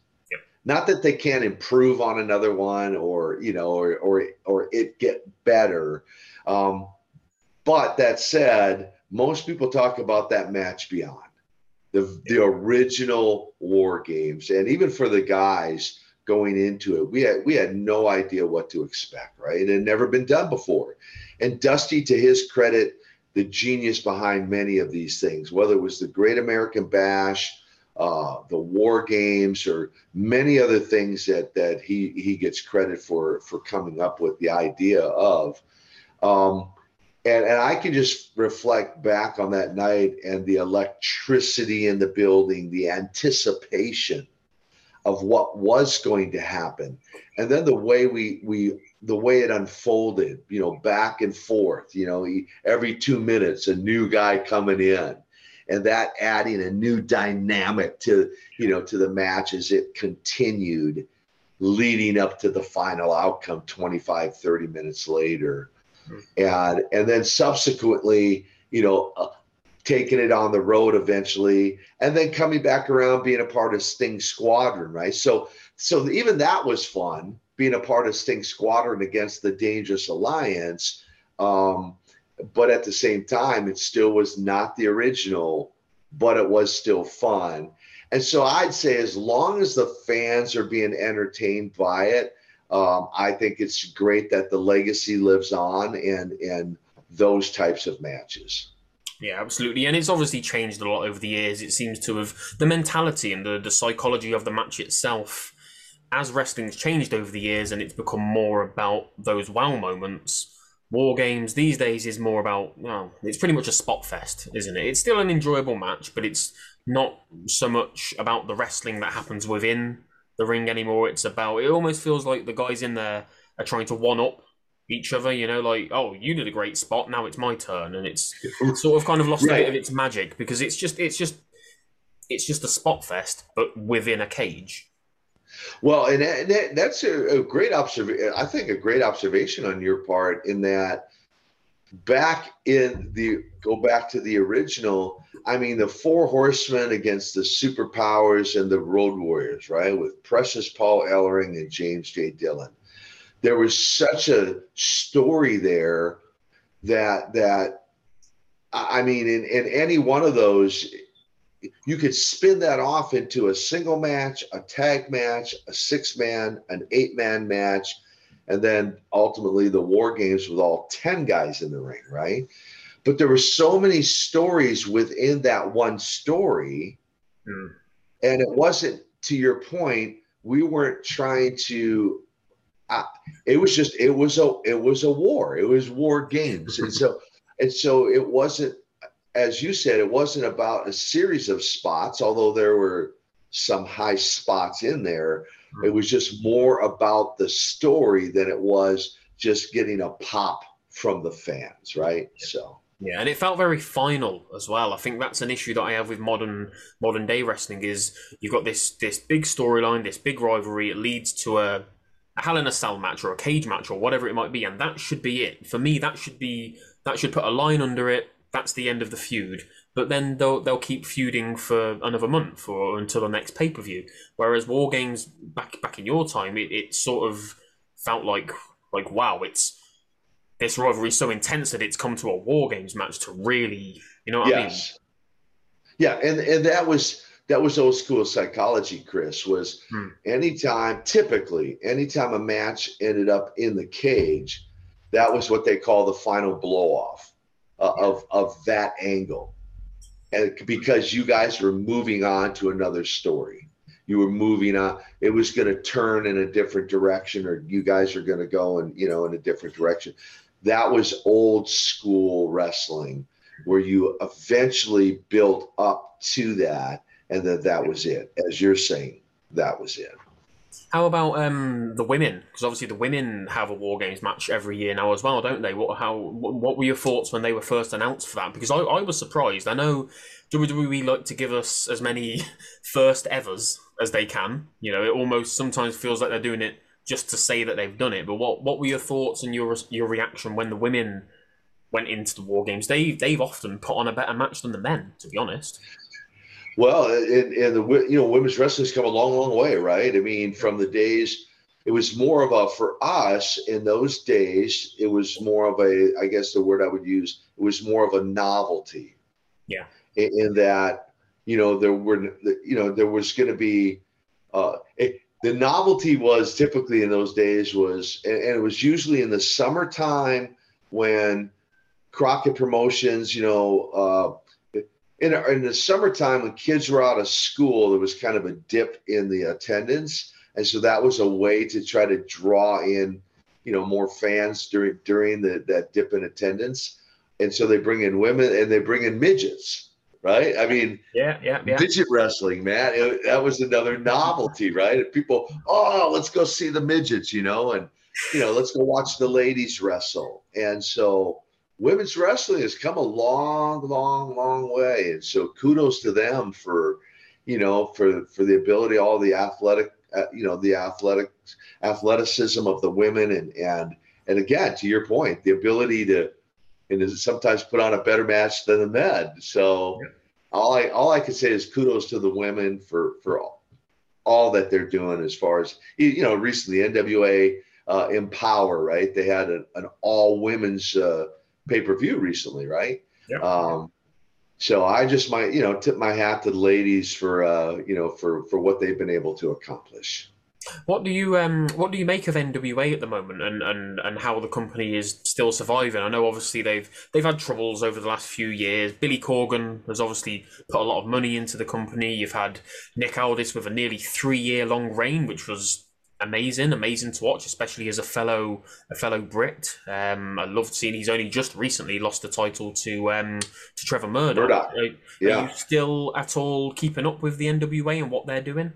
B: Not that they can't improve on another one, or you know, or or or it get better. Um, but that said, most people talk about that match beyond the the original war games, and even for the guys going into it, we had we had no idea what to expect, right? It had never been done before. And Dusty, to his credit, the genius behind many of these things, whether it was the Great American Bash, uh, the War Games, or many other things that that he he gets credit for for coming up with the idea of. Um, and, and I can just reflect back on that night and the electricity in the building, the anticipation of what was going to happen, and then the way we we the way it unfolded, you know, back and forth, you know, every two minutes a new guy coming in, and that adding a new dynamic to you know to the match as it continued, leading up to the final outcome 25, 30 minutes later and and then subsequently, you know, uh, taking it on the road eventually, and then coming back around being a part of Sting Squadron, right? So so even that was fun being a part of Sting Squadron against the Dangerous Alliance. Um, but at the same time, it still was not the original, but it was still fun. And so I'd say as long as the fans are being entertained by it, um, I think it's great that the legacy lives on and and those types of matches.
A: Yeah, absolutely. And it's obviously changed a lot over the years. It seems to have the mentality and the, the psychology of the match itself as wrestling's changed over the years and it's become more about those wow moments. War games these days is more about well, it's pretty much a spot fest, isn't it? It's still an enjoyable match, but it's not so much about the wrestling that happens within the ring anymore. It's about it almost feels like the guys in there are trying to one up each other. You know, like oh, you did a great spot, now it's my turn, and it's, sort of kind of lost right. a bit of its magic because it's just it's just it's just a spot fest, but within a cage.
B: Well, and, that, that's a, a great observation. I think a great observation on your part in that back in the go back to the original. I mean, the four horsemen against the superpowers and the road warriors, right? With Precious Paul Ellering and James J. Dillon. There was such a story there that that I mean, in, in any one of those, you could spin that off into a single match, a tag match, a six man, an eight man match, and then ultimately the war games with all 10 guys in the ring, right? But there were so many stories within that one story. Mm. And it wasn't, to your point, we weren't trying to uh, it was just it was a it was a war it was war games and so and so it wasn't as you said, it wasn't about a series of spots, although there were some high spots in there. Mm-hmm. It was just more about the story than it was just getting a pop from the fans, right? So.
A: Yeah, and it felt very final as well. I think that's an issue that I have with modern modern day wrestling is you've got this this big storyline, this big rivalry. It leads to a, a Hell in a Cell match or a cage match or whatever it might be, and that should be it. For me, that should be that should put a line under it that's the end of the feud. But then they'll they'll keep feuding for another month or until the next pay per view. Whereas War Games back back in your time, it, it sort of felt like like wow, it's this rivalry is so intense that it's come to a War Games match to really, you know what yes. I mean?
B: Yeah, and and that was that was old school psychology, Chris. Was hmm. anytime, typically, anytime a match ended up in the cage, that was what they call the final blow off uh, of of that angle, and because you guys were moving on to another story, you were moving on. It was going to turn in a different direction, or you guys are going to go and you know in a different direction. That was old school wrestling, where you eventually built up to that, and that that was it. As you're saying, that was it.
A: How about um, the women? Because obviously the women have a War Games match every year now as well, don't they? What how what were your thoughts when they were first announced for that? Because I, I was surprised. I know WWE like to give us as many first evers as they can. You know, it almost sometimes feels like they're doing it just to say that they've done it. But what what were your thoughts and your your reaction when the women went into the War Games? They they've often put on a better match than the men, to be honest.
B: Well, and, and the you know women's wrestling's come a long, long way, right? I mean, from the days it was more of a for us in those days. It was more of a, I guess the word I would use. It was more of a novelty.
A: Yeah.
B: In, in that you know there were you know there was going to be uh, it, the novelty was typically in those days was and, and it was usually in the summertime when Crockett Promotions, you know, uh, in, in the summertime when kids were out of school, there was kind of a dip in the attendance, and so that was a way to try to draw in, you know, more fans during during the, that dip in attendance. And so they bring in women and they bring in midgets, right? I mean,
A: yeah, yeah, yeah.
B: Midget wrestling, man, it, that was another novelty, right? People, oh, let's go see the midgets, you know, and you know, let's go watch the ladies wrestle. And so women's wrestling has come a long, long, long way. And so kudos to them for, you know, for for the ability, all the athletic, uh, you know, the athletic athleticism of the women, and and and again, to your point, the ability to and sometimes put on a better match than the men. So yeah. all I all I can say is kudos to the women for for all, all that they're doing as far as you know. Recently, NWA uh, Empower, right? They had an, an all women's. Uh, pay per view recently, right? Yeah. Um, so I just might, you know, tip my hat to the ladies for, uh, you know, for for what they've been able to accomplish.
A: What do you um what do you make of NWA at the moment and, and, and how the company is still surviving? I know obviously they've they've had troubles over the last few years. Billy Corgan has obviously put a lot of money into the company. You've had Nick Aldis with a nearly three year long reign, which was amazing, amazing to watch, especially as a fellow a fellow Brit. Um, I loved seeing he's only just recently lost the title to um, to Trevor Murdoch. Murdoch. Are, yeah. are you still at all keeping up with the NWA and what they're doing?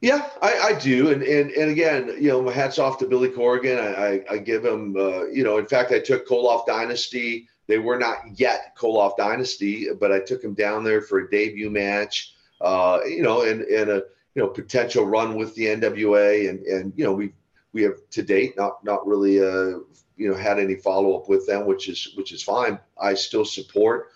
B: Yeah, I, I do, and, and and again, you know, my hats off to Billy Corgan. I, I, I give him, uh, you know, in fact, I took Koloff Dynasty. They were not yet Koloff Dynasty, but I took him down there for a debut match. Uh, you know, and and a you know potential run with the NWA, and and you know we we have to date not not really uh, you know had any follow up with them, which is which is fine. I still support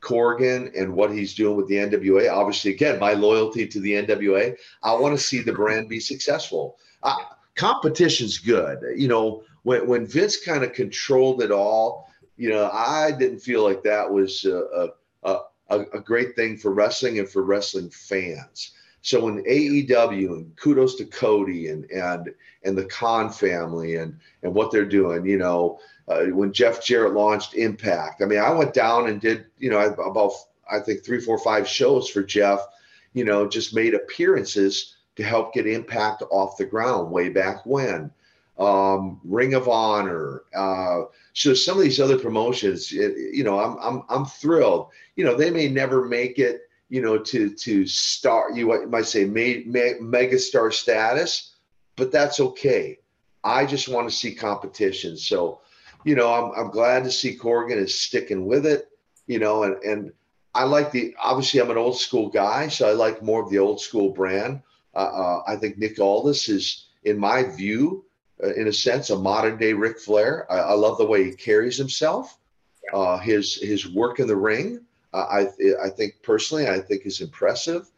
B: Corgan and what he's doing with the NWA. Obviously, again, my loyalty to the NWA. I want to see the brand be successful. Uh, competition's good. You know, when when Vince kind of controlled it all, you know, I didn't feel like that was a, a, a, a great thing for wrestling and for wrestling fans. So when AEW and kudos to Cody and and and the Khan family and and what they're doing, you know, uh, when Jeff Jarrett launched Impact. I mean, I went down and did, you know, about I think three, four, five shows for Jeff. You know, just made appearances to help get Impact off the ground way back when. Um, Ring of Honor. Uh, so some of these other promotions, it, you know, I'm I'm I'm thrilled. You know, they may never make it, you know, to to star. You might say me, me, mega star status, but that's okay. I just want to see competition. So you know, I'm, I'm glad to see Corgan is sticking with it, you know, and, and I like the, obviously I'm an old school guy, so I like more of the old school brand. Uh, uh, I think Nick Aldis is, in my view, uh, in a sense, a modern day Ric Flair. I, I love the way he carries himself, uh, his, his work in the ring. I, I think personally, I think is impressive.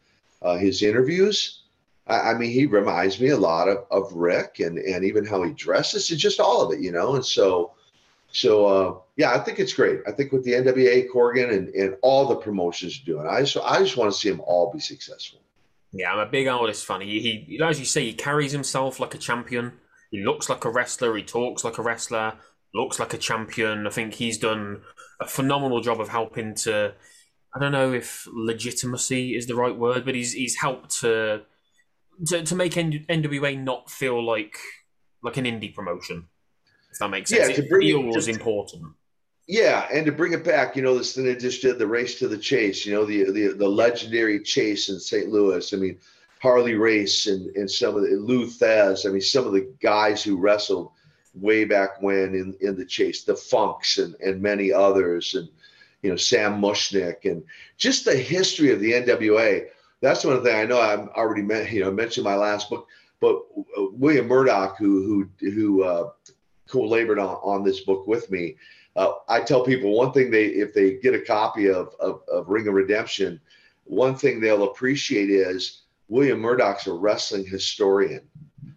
B: Uh, his interviews, I, I mean, he reminds me a lot of, of Ric and, and even how he dresses and just all of it, you know? And so, so uh, yeah, I think it's great. I think with the NWA, Corgan, and, and all the promotions doing, I just I just want to see them all be successful.
A: Yeah, I'm a big Aldis fan. He, he, as you say, he carries himself like a champion. He looks like a wrestler. He talks like a wrestler. Looks like a champion. I think he's done a phenomenal job of helping to. I don't know if legitimacy is the right word, but he's he's helped to to, to make NWA not feel like like an indie promotion. If that makes sense. Yeah, to bring it feels it, important.
B: Yeah, and to bring it back, you know, this thing they just did the race to the chase, you know, the the, the legendary chase in St. Louis. I mean, Harley Race and, and some of the Lou Thesz, I mean, some of the guys who wrestled way back when in, in the chase, the Funks and, and many others, and you know, Sam Muchnick, and just the history of the NWA. That's one thing I know I'm already met, you know, mentioned my last book, but William Murdoch, who who who uh, co-labored on, on this book with me. Uh, I tell people one thing they if they get a copy of, of, of Ring of Redemption, one thing they'll appreciate is William Murdoch's a wrestling historian.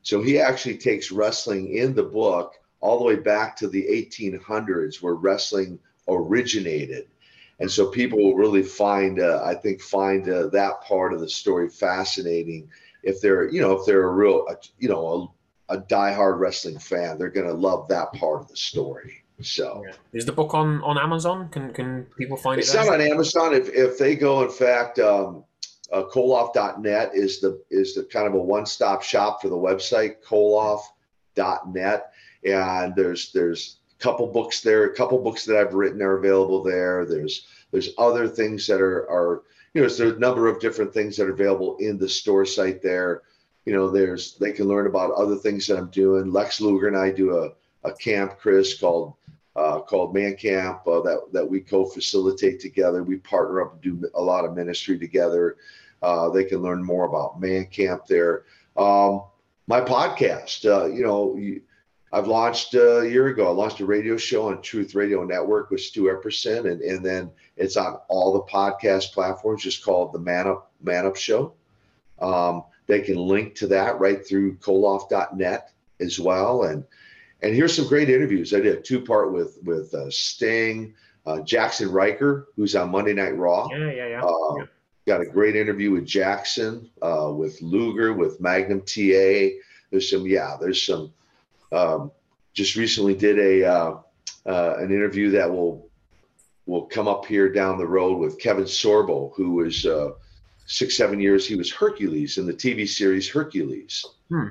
B: So he actually takes wrestling in the book all the way back to the 1800s where wrestling originated. And so people will really find, uh, I think, find uh, that part of the story fascinating if they're, you know, if they're a real, you know, a diehard wrestling fan, they're going to love that part of the story. So,
A: yeah. is the book on on Amazon? Can can people find
B: it's
A: it?
B: It's not on Amazon. If if they go, in fact, um, uh, Koloff.net is the is the kind of a one stop shop for the website Koloff.net, and there's there's a couple books there. A couple books that I've written are available there. There's there's other things that are are you know there's a number of different things that are available in the store site there you know, there's they can learn about other things that I'm doing. Lex Luger and I do a, a camp, Chris, called uh, called Man Camp uh, that that we co-facilitate together. We partner up and do a lot of ministry together. Uh, they can learn more about Man Camp there. Um, my podcast, uh, you know, I've launched uh, a year ago. I launched a radio show on Truth Radio Network with Stu Epperson, and and then it's on all the podcast platforms, just called the Man Up Man Up Show. Um, they can link to that right through koloff.net as well. And and here's some great interviews. I did a two part with with uh, Sting, uh, Jaxson Ryker, who's on Monday Night Raw.
A: Yeah, yeah, yeah. Uh,
B: yeah. Got a great interview with Jaxson, uh, with Luger, with Magnum TA. There's some, yeah, there's some. Um, just recently did a uh, uh, an interview that will will come up here down the road with Kevin Sorbo, who was six, seven years, he was Hercules in the TV series Hercules. Hmm.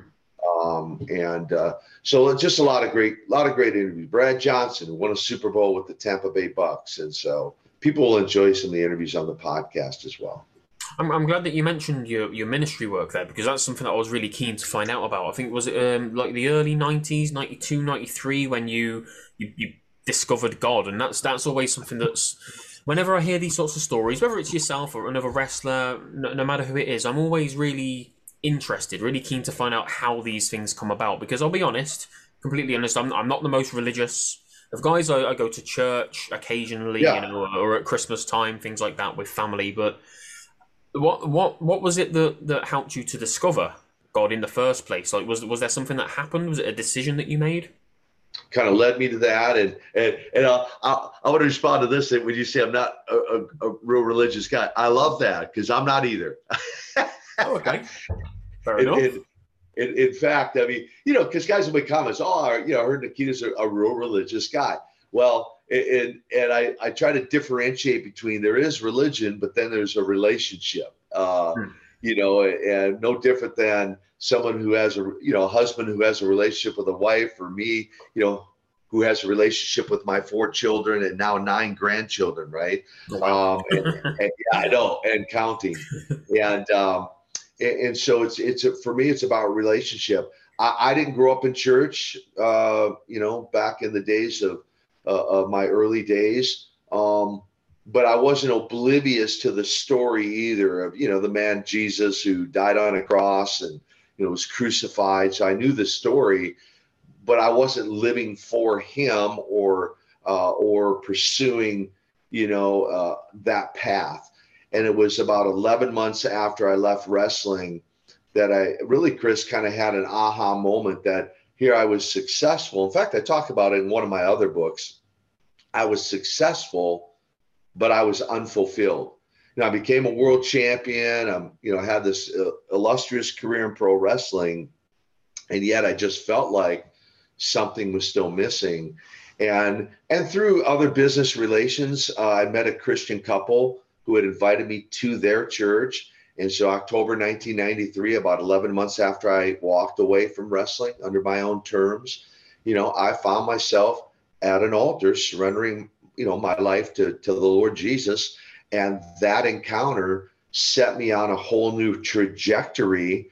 B: Um, and uh, so just a lot of great, lot of great interviews. Brad Johnson won a Super Bowl with the Tampa Bay Bucks, and so people will enjoy some of the interviews on the podcast as well.
A: I'm, I'm glad that you mentioned your, your ministry work there because that's something that I was really keen to find out about. I think was it um, like the early 90s, 92, 93 when you, you you discovered God, and that's that's always something that's whenever I hear these sorts of stories, whether it's yourself or another wrestler, no, no matter who it is, I'm always really interested, really keen to find out how these things come about. Because I'll be honest, completely honest, I'm, I'm not the most religious of guys. I, I go to church occasionally, yeah. you know, or at Christmas time, things like that with family. But what what what was it that that helped you to discover God in the first place? Like, was was there something that happened? Was it a decision that you made?
B: kind of led me to that. And and and uh, I I want to respond to this when you say I'm not a, a, a real religious guy. I love that because I'm not either.
A: oh, okay. Fair enough.
B: in, in, fact, I mean, you know, because guys will make comments, oh, you know, I heard Nikita's a, a real religious guy. Well, and and I, I try to differentiate between there is religion, but then there's a relationship. Uh, hmm. You know, and no different than someone who has a you know a husband who has a relationship with a wife or me you know who has a relationship with my four children and now nine grandchildren right um, and, and, yeah i know and counting and um, and, and, so it's it's a, for me it's about relationship I, I didn't grow up in church uh, you know back in the days of uh, of my early days um, but I wasn't oblivious to the story either of you know the man Jesus who died on a cross and you know, was crucified. So I knew the story, but I wasn't living for him or uh, or pursuing, you know, uh, that path. And it was about 11 months after I left wrestling that I really, Chris, kind of had an aha moment that here I was successful. In fact, I talk about it in one of my other books. I was successful, but I was unfulfilled you know, I became a world champion. I'm, you know, had this uh, illustrious career in pro wrestling, and yet I just felt like something was still missing. And and through other business relations, uh, I met a Christian couple who had invited me to their church. And so, October 1993, about 11 months after I walked away from wrestling under my own terms, you know, I found myself at an altar surrendering, you know, my life to, to the Lord Jesus and that encounter set me on a whole new trajectory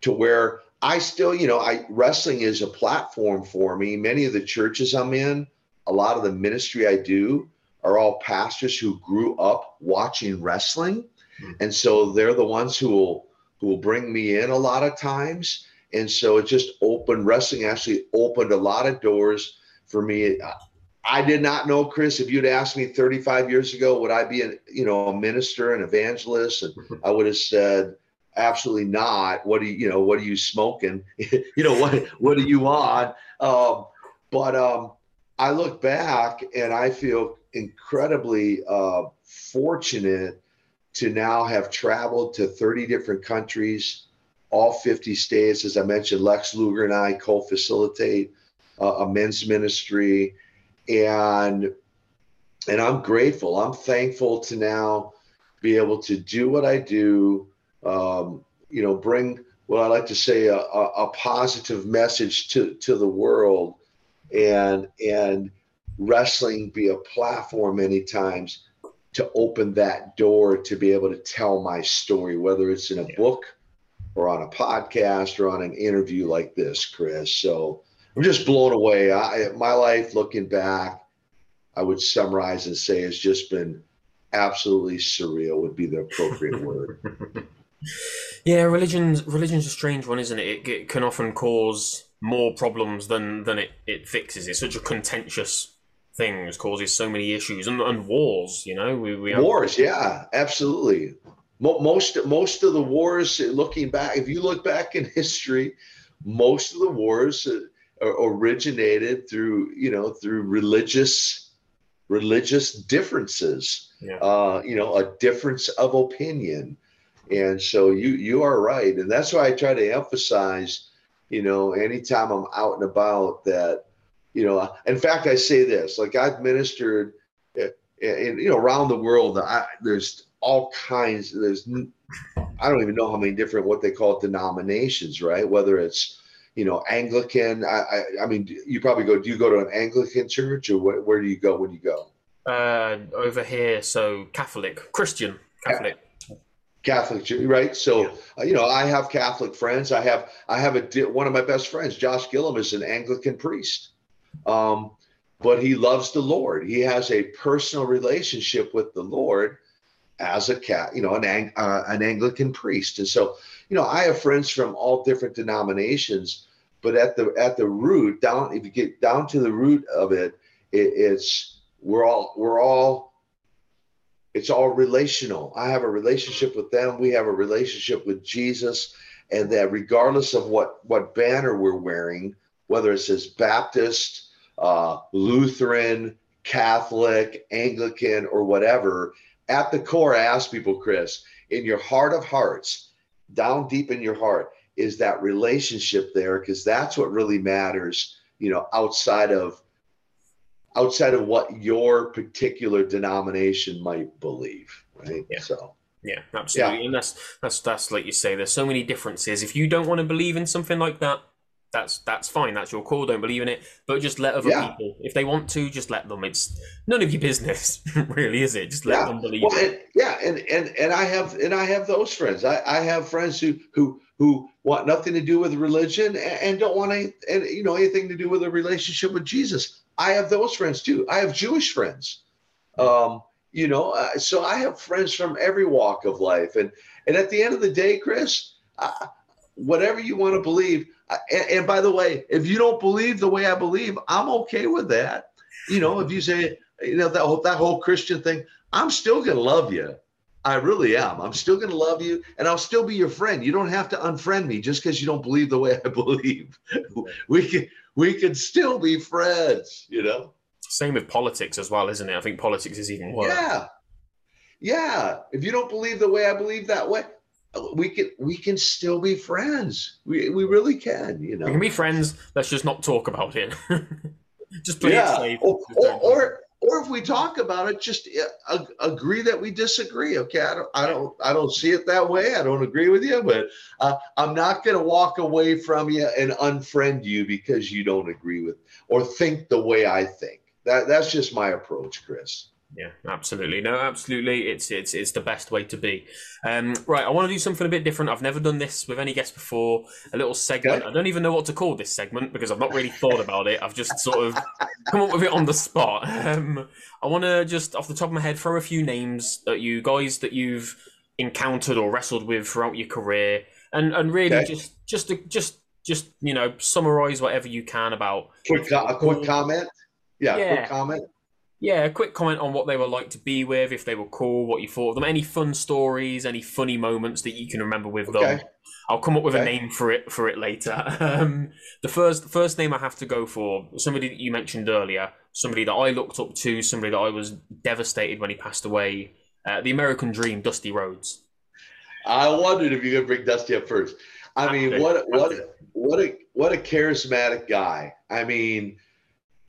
B: to where I still, you know, I wrestling is a platform for me. Many of the churches I'm in, a lot of the ministry I do are all pastors who grew up watching wrestling. Mm-hmm. And so they're the ones who will who will bring me in a lot of times. And so it just opened wrestling actually opened a lot of doors for me. I did not know, Chris. If you'd asked me 35 years ago, would I be a you know a minister, an evangelist? And I would have said, absolutely not. What are you, you know, what are you smoking? you know, what what are you on? Um, but um, I look back and I feel incredibly uh, fortunate to now have traveled to 30 different countries, all 50 states. As I mentioned, Lex Luger and I co-facilitate uh, a men's ministry and and I'm grateful. I'm thankful to now be able to do what I do. Um, you know, bring what I like to say a, a, a positive message to to the world, and and wrestling be a platform many times to open that door to be able to tell my story, whether it's in a yeah. book or on a podcast or on an interview like this, Chris. So I'm just blown away. I, my life looking back, I would summarize and say it's just been absolutely surreal would be the appropriate word.
A: Yeah, religion's religion's a strange one, isn't it? it? It can often cause more problems than than it, it fixes. It's such a contentious thing. It causes so many issues and, and wars. You know, we, we
B: have... wars. Yeah, absolutely. Most most of the wars, looking back, if you look back in history, most of the wars originated through you know through religious religious differences yeah. uh, you know a difference of opinion and so you you are right and that's why i try to emphasize you know anytime i'm out and about that you know in fact i say this like i've ministered in, in you know around the world I, there's all kinds there's i don't even know how many different what they call denominations right whether it's you know, Anglican. I, I, I, mean, you probably go. Do you go to an Anglican church, or where, where do you go when you go?
A: Uh, over here, so Catholic, Christian, Catholic.
B: Catholic, right? So, yeah. uh, you know, I have Catholic friends. I have, I have a one of my best friends, Josh Gillum, is an Anglican priest, um, but he loves the Lord. He has a personal relationship with the Lord as a cat, you know, an uh, an Anglican priest. And so, you know, I have friends from all different denominations, but at the at the root, down if you get down to the root of it, it it's we're all we're all it's all relational. I have a relationship with them. We have a relationship with Jesus. And that regardless of what, what banner we're wearing, whether it says Baptist, uh, Lutheran, Catholic, Anglican, or whatever, at the core, I ask people, Chris, in your heart of hearts, down deep in your heart, is that relationship there? Because that's what really matters, you know, outside of outside of what your particular denomination might believe, right?
A: Yeah.
B: So.
A: Yeah, absolutely, yeah. and that's that's that's like you say. There's so many differences. If you don't want to believe in something like that, that's that's fine. That's your call. Don't believe in it, but just let other yeah. people. If they want to, just let them. It's none of your business, really, is it? Just let
B: yeah.
A: them believe.
B: Well, and, yeah, and and and I have and I have those friends. I I have friends who who who want nothing to do with religion and don't want any and you know anything to do with a relationship with Jesus. I have those friends too. I have Jewish friends. Um, you know, uh, so I have friends from every walk of life. And and at the end of the day, Chris, uh, whatever you want to believe. And, and, by the way, if you don't believe the way I believe, I'm okay with that. You know, if you say, you know, that whole, that whole Christian thing, I'm still gonna love you. I really am. I'm still going to love you and I'll still be your friend. You don't have to unfriend me just because you don't believe the way I believe. we can we can still be friends, you know?
A: Same with politics as well, isn't it? I think politics is even worse.
B: Yeah. Yeah. If you don't believe the way I believe that way, we can we can still be friends. We we really can, you know.
A: We can be friends. Let's just not talk about it. just play
B: yeah.
A: it safe.
B: Or, or, or, or if we talk about it, just uh, agree that we disagree. Okay, I don't, I don't, I don't see it that way. I don't agree with you, but uh, I'm not going to walk away from you and unfriend you because you don't agree with or think the way I think. That that's just my approach, Chris.
A: Yeah, absolutely. No, absolutely. It's it's it's the best way to be. Um, right, I want to do something a bit different. I've never done this with any guests before. A little segment. I don't even know what to call this segment because I've not really thought about it. I've just sort of come up with it on the spot. Um, I want to just off the top of my head throw a few names that you guys that you've encountered or wrestled with throughout your career, and and really okay. just just to, just just you know summarize whatever you can about.
B: Quick, a quick comment. Yeah, yeah. quick comment
A: yeah, a quick comment on what they were like to be with, if they were cool, what you thought of them, any fun stories, any funny moments that you can remember with okay. them. I'll come up with okay. a name for it for it later. Um, the first first name I have to go for somebody that you mentioned earlier, somebody that I looked up to, somebody that I was devastated when he passed away. Uh, the American Dream, Dusty Rhodes.
B: I wondered if you could bring Dusty up first. I mean, what what what a what a charismatic guy. I mean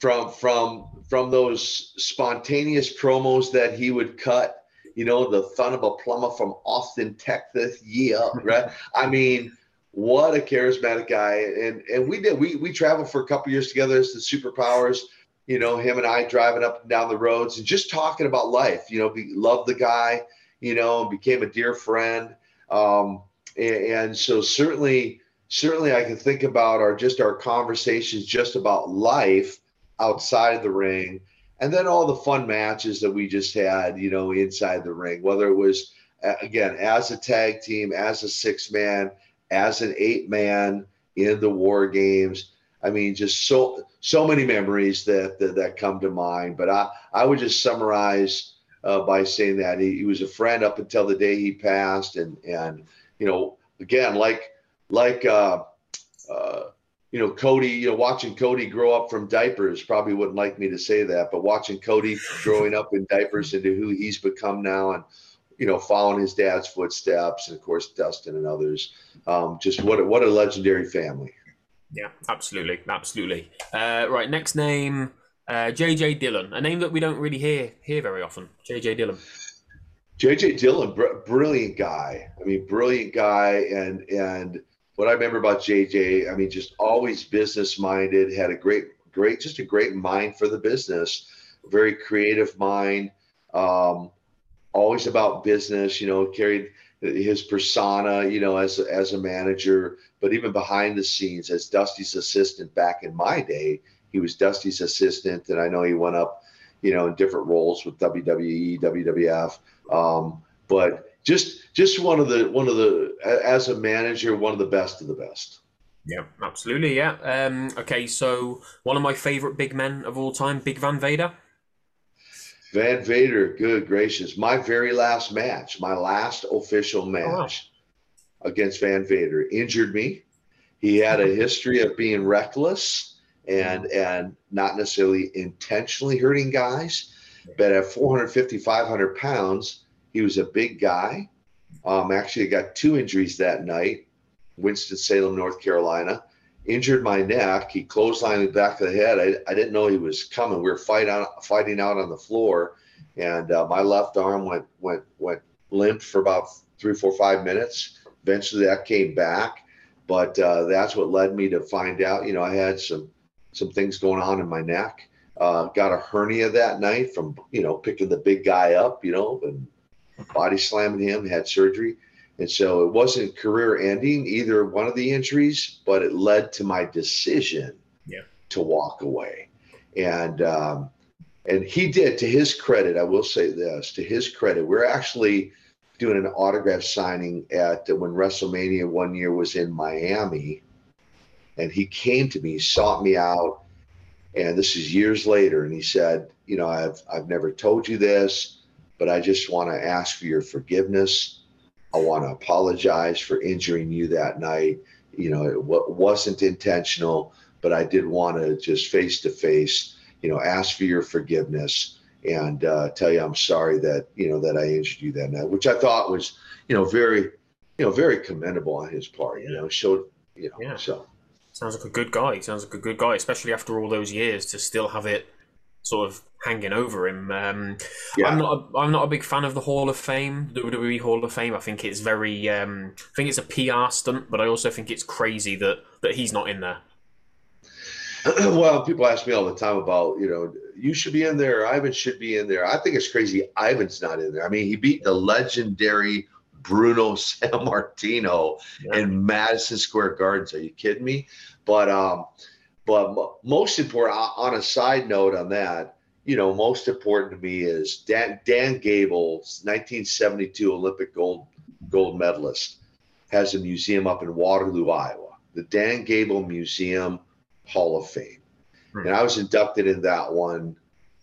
B: from from from those spontaneous promos that he would cut you know the son of a plumber from austin texas. Yeah right? I mean what a charismatic guy. And and we did we we traveled for a couple years together as the superpowers you know him and i driving up and down the roads and just talking about life you know we loved the guy you know and became a dear friend. Um and, and so certainly certainly i can think about our just our conversations just about life outside the ring, and then all the fun matches that we just had, you know, inside the ring, whether it was again as a tag team, as a six man, as an eight man in the war games. I mean, just so so many memories that that, that come to mind. But I I would just summarize uh, by saying that he, he was a friend up until the day he passed, and and you know again like like uh, uh, you know, Cody, you know, watching Cody grow up from diapers probably wouldn't like me to say that, but watching Cody growing up in diapers into who he's become now and, you know, following his dad's footsteps and of course Dustin and others. Um, just what a, what a legendary family.
A: Yeah, absolutely, absolutely. Uh, right, next name, uh, JJ Dillon, a name that we don't really hear hear very often. JJ Dillon.
B: JJ Dillon, br- brilliant guy. I mean, brilliant guy, and and what I remember about JJ, I mean, just always business minded, had a great, great, just a great mind for the business, very creative mind, um, always about business, you know, carried, his persona, you know, as as a manager, but even behind the scenes as Dusty's assistant back in my day, he was Dusty's assistant, and I know he went up, you know, in different roles with WWE, WWF. Um, but just just one of the one of the as a manager, one of the best of the best.
A: Yeah, absolutely. Yeah. Um, okay, so one of my favorite big men of all time, Big Van Vader.
B: Van Vader, good gracious. My very last match, my last official match oh, wow. against Van Vader, injured me. He had a history of being reckless and and not necessarily intentionally hurting guys, but at 450, 500 pounds, he was a big guy. Um, actually, got two injuries that night. Winston-Salem, North Carolina. Injured my neck. He clotheslined the back of the head. I, I didn't know he was coming. We were fighting out, fighting out on the floor, and uh, my left arm went went went limp for about three, four, five minutes. Eventually, that came back, but uh, that's what led me to find out. You know, I had some some things going on in my neck. Uh, got a hernia that night from you know picking the big guy up, you know, and body slamming him. Had surgery. And so it wasn't career ending, either one of the injuries, but it led to my decision
A: yeah.
B: to walk away. And, um, and he did, to his credit, I will say this to his credit, we're actually doing an autograph signing at when WrestleMania one year was in Miami. And he came to me, sought me out. And this is years later. And he said, You know, I've, I've never told you this, but I just want to ask for your forgiveness I want to apologize for injuring you that night. You know, it w- wasn't intentional, but I did want to just face to face, you know, ask for your forgiveness and uh, tell you I'm sorry that you know that I injured you that night, which I thought was, you know, very, you know, very commendable on his part. You know, showed, you know, yeah. so.
A: Sounds like a good guy. Sounds like a good guy, especially after all those years to still have it sort of hanging over him. Um, yeah. I'm not. A, I'm not a big fan of the Hall of Fame, WWE Hall of Fame. I think it's very. Um, I think it's a PR stunt, but I also think it's crazy that that he's not in there.
B: well, people ask me all the time about you know you should be in there. Ivan should be in there. I think it's crazy. Ivan's not in there. I mean, he beat the legendary Bruno Sammartino yeah. in Madison Square Gardens. Are you kidding me? But um, but most important, on a side note on that, you know, most important to me is Dan, Dan Gable, 1972 Olympic gold gold medalist, has a museum up in Waterloo, Iowa, the Dan Gable Museum Hall of Fame, hmm. and I was inducted in that one.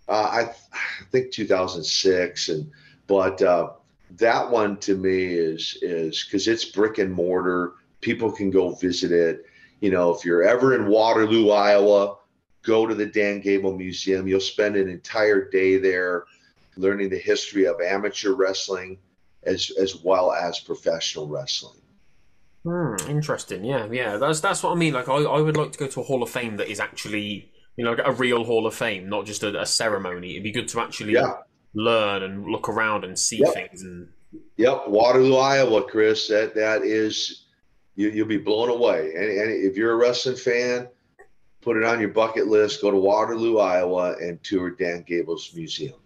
B: Uh, I, I, think 2006, and but uh, that one to me is is because it's brick and mortar. People can go visit it you know, if you're ever in Waterloo, Iowa, go to the Dan Gable Museum. You'll spend an entire day there learning the history of amateur wrestling as as well as professional wrestling.
A: Hmm, interesting. Yeah, yeah. That's that's what I mean. Like I, I would like to go to a Hall of Fame that is actually you know like a real Hall of Fame, not just a, a ceremony. It'd be good to actually yeah. learn and look around and see yep. things. And
B: yep, Waterloo, Iowa, Chris. That that is you, you'll be blown away. And, and if you're a wrestling fan, put it on your bucket list. Go to Waterloo, Iowa, and tour Dan Gable's museum.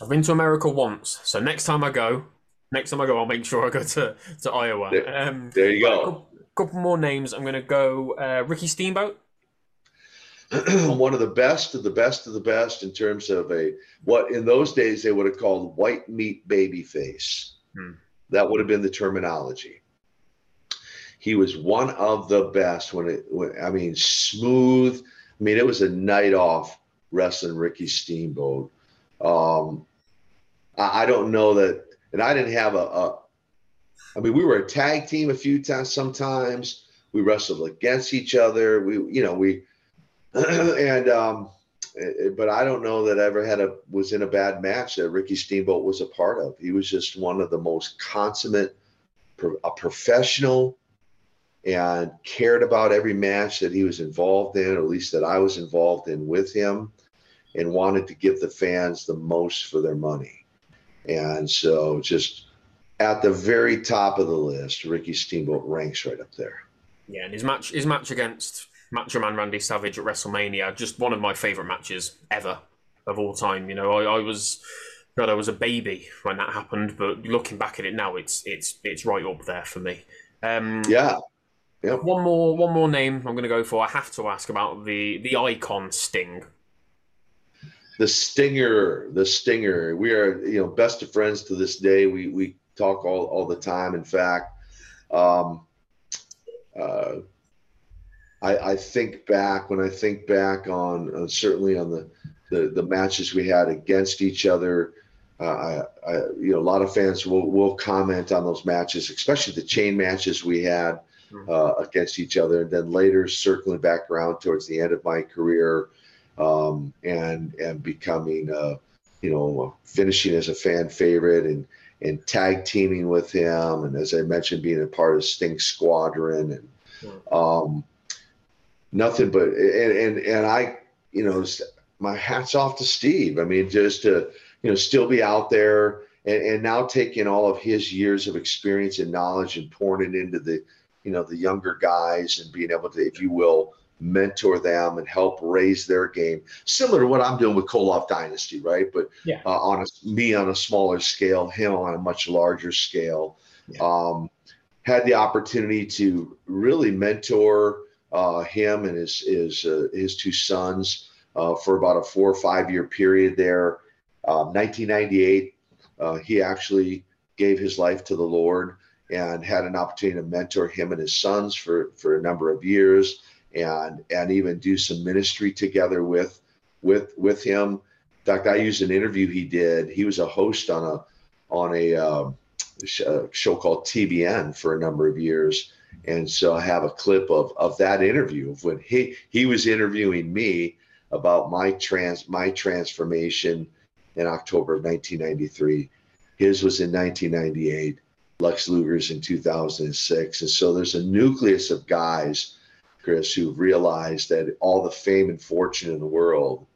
A: I've been to America once, so next time I go, next time I go, I'll make sure I go to, to Iowa.
B: There, um, there you go.
A: A couple, couple, more names. I'm going to go uh, Ricky Steamboat.
B: One of the best of the best of the best in terms of a what in those days they would have called white meat baby face. Hmm. That would have been the terminology he was one of the best when it, when, I mean, smooth. I mean, it was a night off wrestling Ricky Steamboat. Um, I, I don't know that, and I didn't have a, a, I mean, we were a tag team a few times. Sometimes we wrestled against each other. We, you know, we, and, um, but I don't know that I ever had a was in a bad match that Ricky Steamboat was a part of. He was just one of the most consummate, a professional, and cared about every match that he was involved in, or at least that I was involved in with him, and wanted to give the fans the most for their money. And so, just at the very top of the list, Ricky Steamboat ranks right up there.
A: Yeah, and his match, his match against Macho Man Randy Savage at WrestleMania, just one of my favorite matches ever of all time. You know, I, I was God, I was a baby when that happened, but looking back at it now, it's it's it's right up there for me. Um,
B: yeah. Yep.
A: One more one more name I'm going to go for. I have to ask about the the icon Sting.
B: The Stinger, the Stinger. We are you know best of friends to this day. We we talk all all the time. In fact, um, uh, I, I think back when I think back on uh, certainly on the, the the matches we had against each other. Uh, I, I, you know, a lot of fans will, will comment on those matches, especially the chain matches we had. Uh, against each other. And then later, circling back around towards the end of my career, um, and and becoming, uh, you know, finishing as a fan favorite and and tag teaming with him, and as I mentioned, being a part of Sting Squadron, and um, nothing but and and and I, you know, my hats off to Steve. I mean, just to you know still be out there and, and now taking all of his years of experience and knowledge and pouring it into the you know the younger guys and being able to, if you will, mentor them and help raise their game. Similar to what I'm doing with Koloff Dynasty, right? But
A: yeah.
B: uh, on a, me on a smaller scale, him on a much larger scale. Yeah. Um, had the opportunity to really mentor uh, him and his his uh, his two sons uh, for about a four or five year period there. 1998, um, uh, he actually gave his life to the Lord and had an opportunity to mentor him and his sons for for a number of years and and even do some ministry together with with with him. In fact, I used an interview he did. He was a host on a on a, um, show called TBN for a number of years, and so I have a clip of of that interview of when he he was interviewing me about my trans my transformation in October of 1993. His was in 1998. Lex Luger's in 2006. And so there's a nucleus of guys Chris, who've realized that all the fame and fortune in the world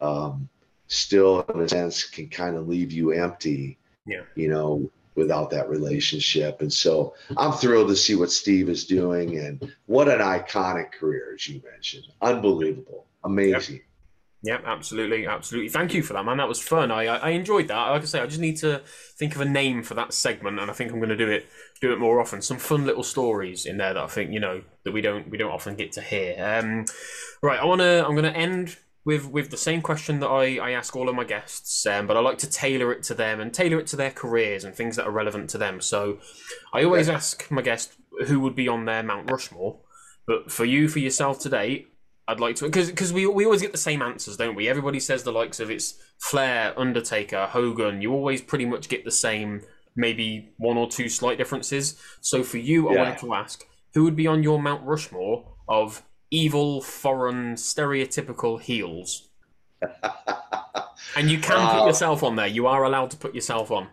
B: um, still, in a sense, can kind of leave you empty,
A: yeah.
B: you know, without that relationship. And so I'm thrilled to see what Steve is doing and what an iconic career, as you mentioned. Unbelievable. Amazing.
A: Yep. Yep, absolutely, absolutely. Thank you for that, man. That was fun. I I enjoyed that. Like I say, I just need to think of a name for that segment, and I think I'm going to do it do it more often. Some fun little stories in there that I think you know that we don't we don't often get to hear. Um, right, I want to I'm going to end with with the same question that I, I ask all of my guests, um, but I like to tailor it to them and tailor it to their careers and things that are relevant to them. So I always ask my guest who would be on their Mount Rushmore. But for you, for yourself today, I'd like to because because we we always get the same answers, don't we? Everybody says the likes of it's Flair, Undertaker, Hogan. You always pretty much get the same, maybe one or two slight differences. So for you, yeah. I wanted to ask who would be on your Mount Rushmore of evil, foreign, stereotypical heels. and you can uh, put yourself on there. You are allowed to put yourself on.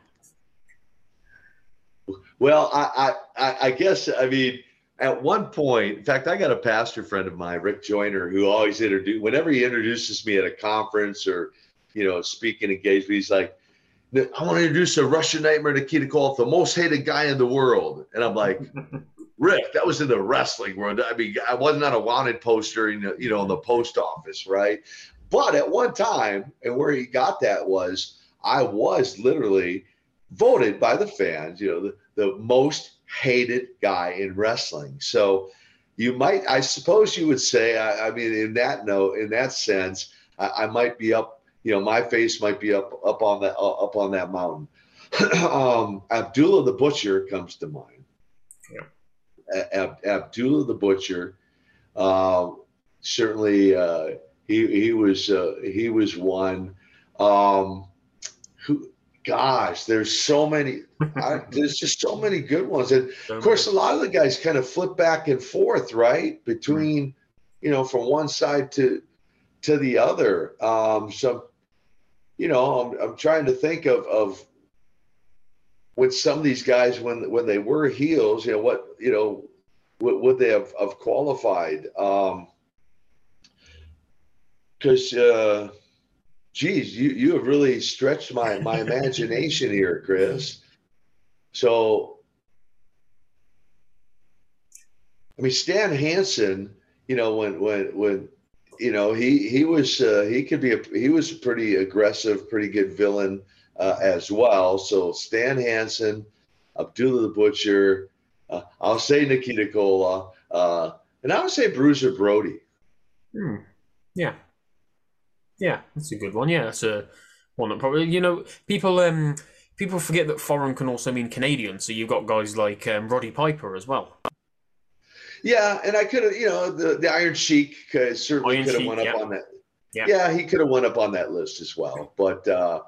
B: Well, I, I, I guess I mean at one point, in fact, I got a pastor friend of mine, Rick Joyner, who always introduce whenever he introduces me at a conference or you know speaking engagement, he's like, "I want to introduce a Russian Nightmare Nikita Koloff, the most hated guy in the world," and I'm like. Rick, that was in the wrestling world. I mean, I wasn't on a wanted poster, in the, you know, in the post office, right? But at one time, and where he got that was, I was literally voted by the fans, you know, the, the most hated guy in wrestling. So you might, I suppose you would say, I, I mean, in that note, in that sense, I, I, might be up, you know, my face might be up, up on that, uh, up on that mountain. um, Abdullah the Butcher comes to mind. Yeah. Ab- Abdullah the Butcher, uh, certainly, uh, he, he was, uh, he was one, um, gosh, there's so many. I, there's just so many good ones, and of course, a lot of the guys kind of flip back and forth, right, between, you know, from one side to to the other. Um, so, you know, I'm, I'm trying to think of of with some of these guys when when they were heels, you know, what you know, would, would they have, have qualified? Because. Um, uh, geez, you, you have really stretched my, my imagination here, Chris. So, I mean, Stan Hansen, you know, when, when, when, you know, he, he was, uh, he could be a, he was a pretty aggressive, pretty good villain uh, as well. So Stan Hansen, Abdullah the Butcher, uh, I'll say Nikita Koloff, uh, and I would say Bruiser Brody.
A: Hmm. Yeah. Yeah, that's a good one. Yeah, that's a one that probably you know people um people forget that foreign can also mean Canadian. So you've got guys like um, Roddy Piper as well.
B: Yeah, and I could have, you know, the, the Iron Sheik uh, certainly could have went up yeah. on that. Yeah. yeah, he could have went up on that list as well. But uh,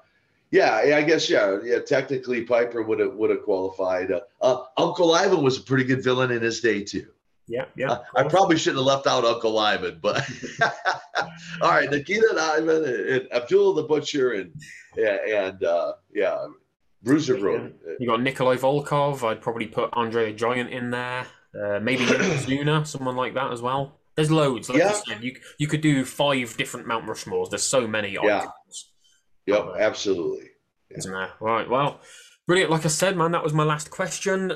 B: yeah, I guess yeah, yeah. Technically, Piper would have would have qualified. Uh, uh, Uncle Ivan was a pretty good villain in his day too.
A: Yeah, yeah. Uh,
B: I probably shouldn't have left out Uncle Ivan, but all right, Nikita and Ivan and, and Abdul the Butcher and yeah, and uh, yeah, Bruiser Brody.
A: You got Nikolai Volkov. I'd probably put Andre the Giant in there. Uh, maybe Zuna, someone like that as well. There's loads. Like yeah. you, said, you, you could do five different Mount Rushmores. There's so many.
B: Yeah. Icons. Yep, uh, absolutely.
A: Yeah. Isn't there? Right. Well, brilliant. Like I said, man, that was my last question.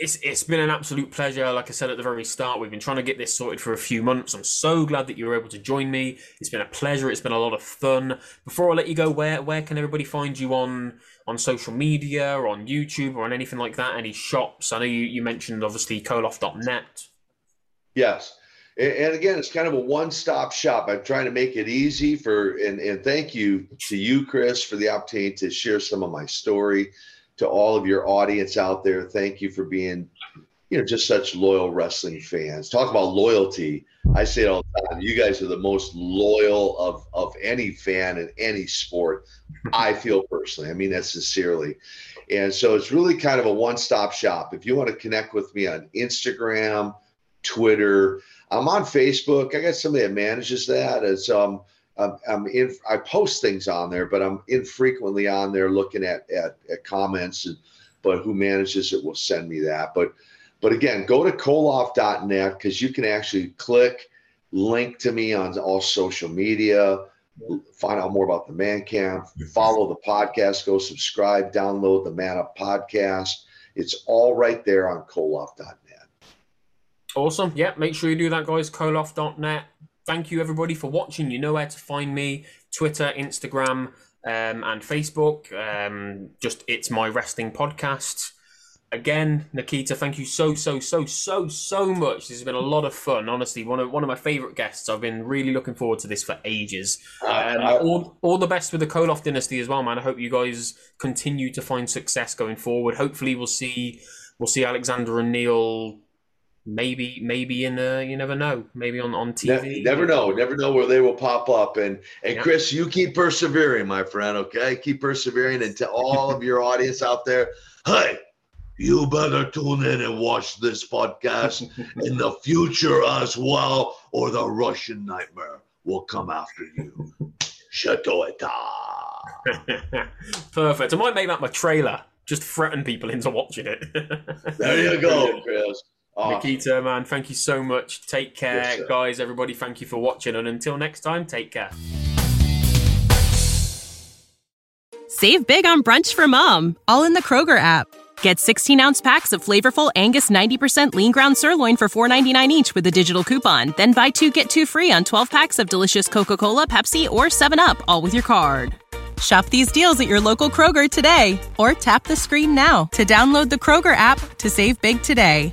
A: It's it's been an absolute pleasure. Like I said at the very start, we've been trying to get this sorted for a few months. I'm so glad that you were able to join me. It's been a pleasure. It's been a lot of fun. Before I let you go, where where can everybody find you on on social media or on YouTube or on anything like that? Any shops? I know you, you mentioned obviously Koloff.net.
B: Yes. And again, it's kind of a one-stop shop. I'm trying to make it easy for and, and thank you to you, Chris, for the opportunity to share some of my story to all of your audience out there. Thank you for being, you know, just such loyal wrestling fans. Talk about loyalty. I say it all the time. You guys are the most loyal of of any fan in any sport. I feel personally. I mean that sincerely. And so it's really kind of a one-stop shop. If you want to connect with me on Instagram, Twitter, I'm on Facebook. I got somebody that manages that. And so um, I'm I'm, I'm in. I post things on there, but I'm infrequently on there looking at at, at comments. And, but who manages it will send me that. But but again, go to koloff.net because you can actually click link to me on all social media, find out more about the Man Camp, follow the podcast, go subscribe, download the Man Up podcast. It's all right there on koloff.net.
A: Awesome. Yeah, make sure you do that, guys. Koloff.net. Thank you, everybody, for watching. You know where to find me Twitter, Instagram, um, and Facebook. Um, just It's My Wrestling Podcast again, Nikita, thank you so, so, so, so, so much. This has been a lot of fun. Honestly, one of one of my favorite guests. I've been really looking forward to this for ages. Um, all, all the best with the Koloff dynasty as well, man. I hope you guys continue to find success going forward. Hopefully, we'll see we'll see Alexander and Neil. Maybe, maybe in uh, you never know. Maybe on on TV.
B: Never, know. Never know where they will pop up. And and yeah. Chris, you keep persevering, my friend. Okay, keep persevering. And to all of your audience out there, hey, you better tune in and watch this podcast in the future as well, or the Russian nightmare will come after you. Shatoita.
A: Perfect. I might make that my trailer. Just threaten people into watching it.
B: there you go, Chris.
A: Awesome. Nikita, man, thank you so much. Take care, yes, guys. Everybody, thank you for watching. And until next time, take care.
C: Save big on brunch for mom, all in the Kroger app. Get 16 ounce packs of flavorful Angus 90% lean ground sirloin for $4.99 each with a digital coupon. Then buy two get two free on 12 packs of delicious Coca Cola, Pepsi, or 7UP, all with your card. Shop these deals at your local Kroger today or tap the screen now to download the Kroger app to save big today.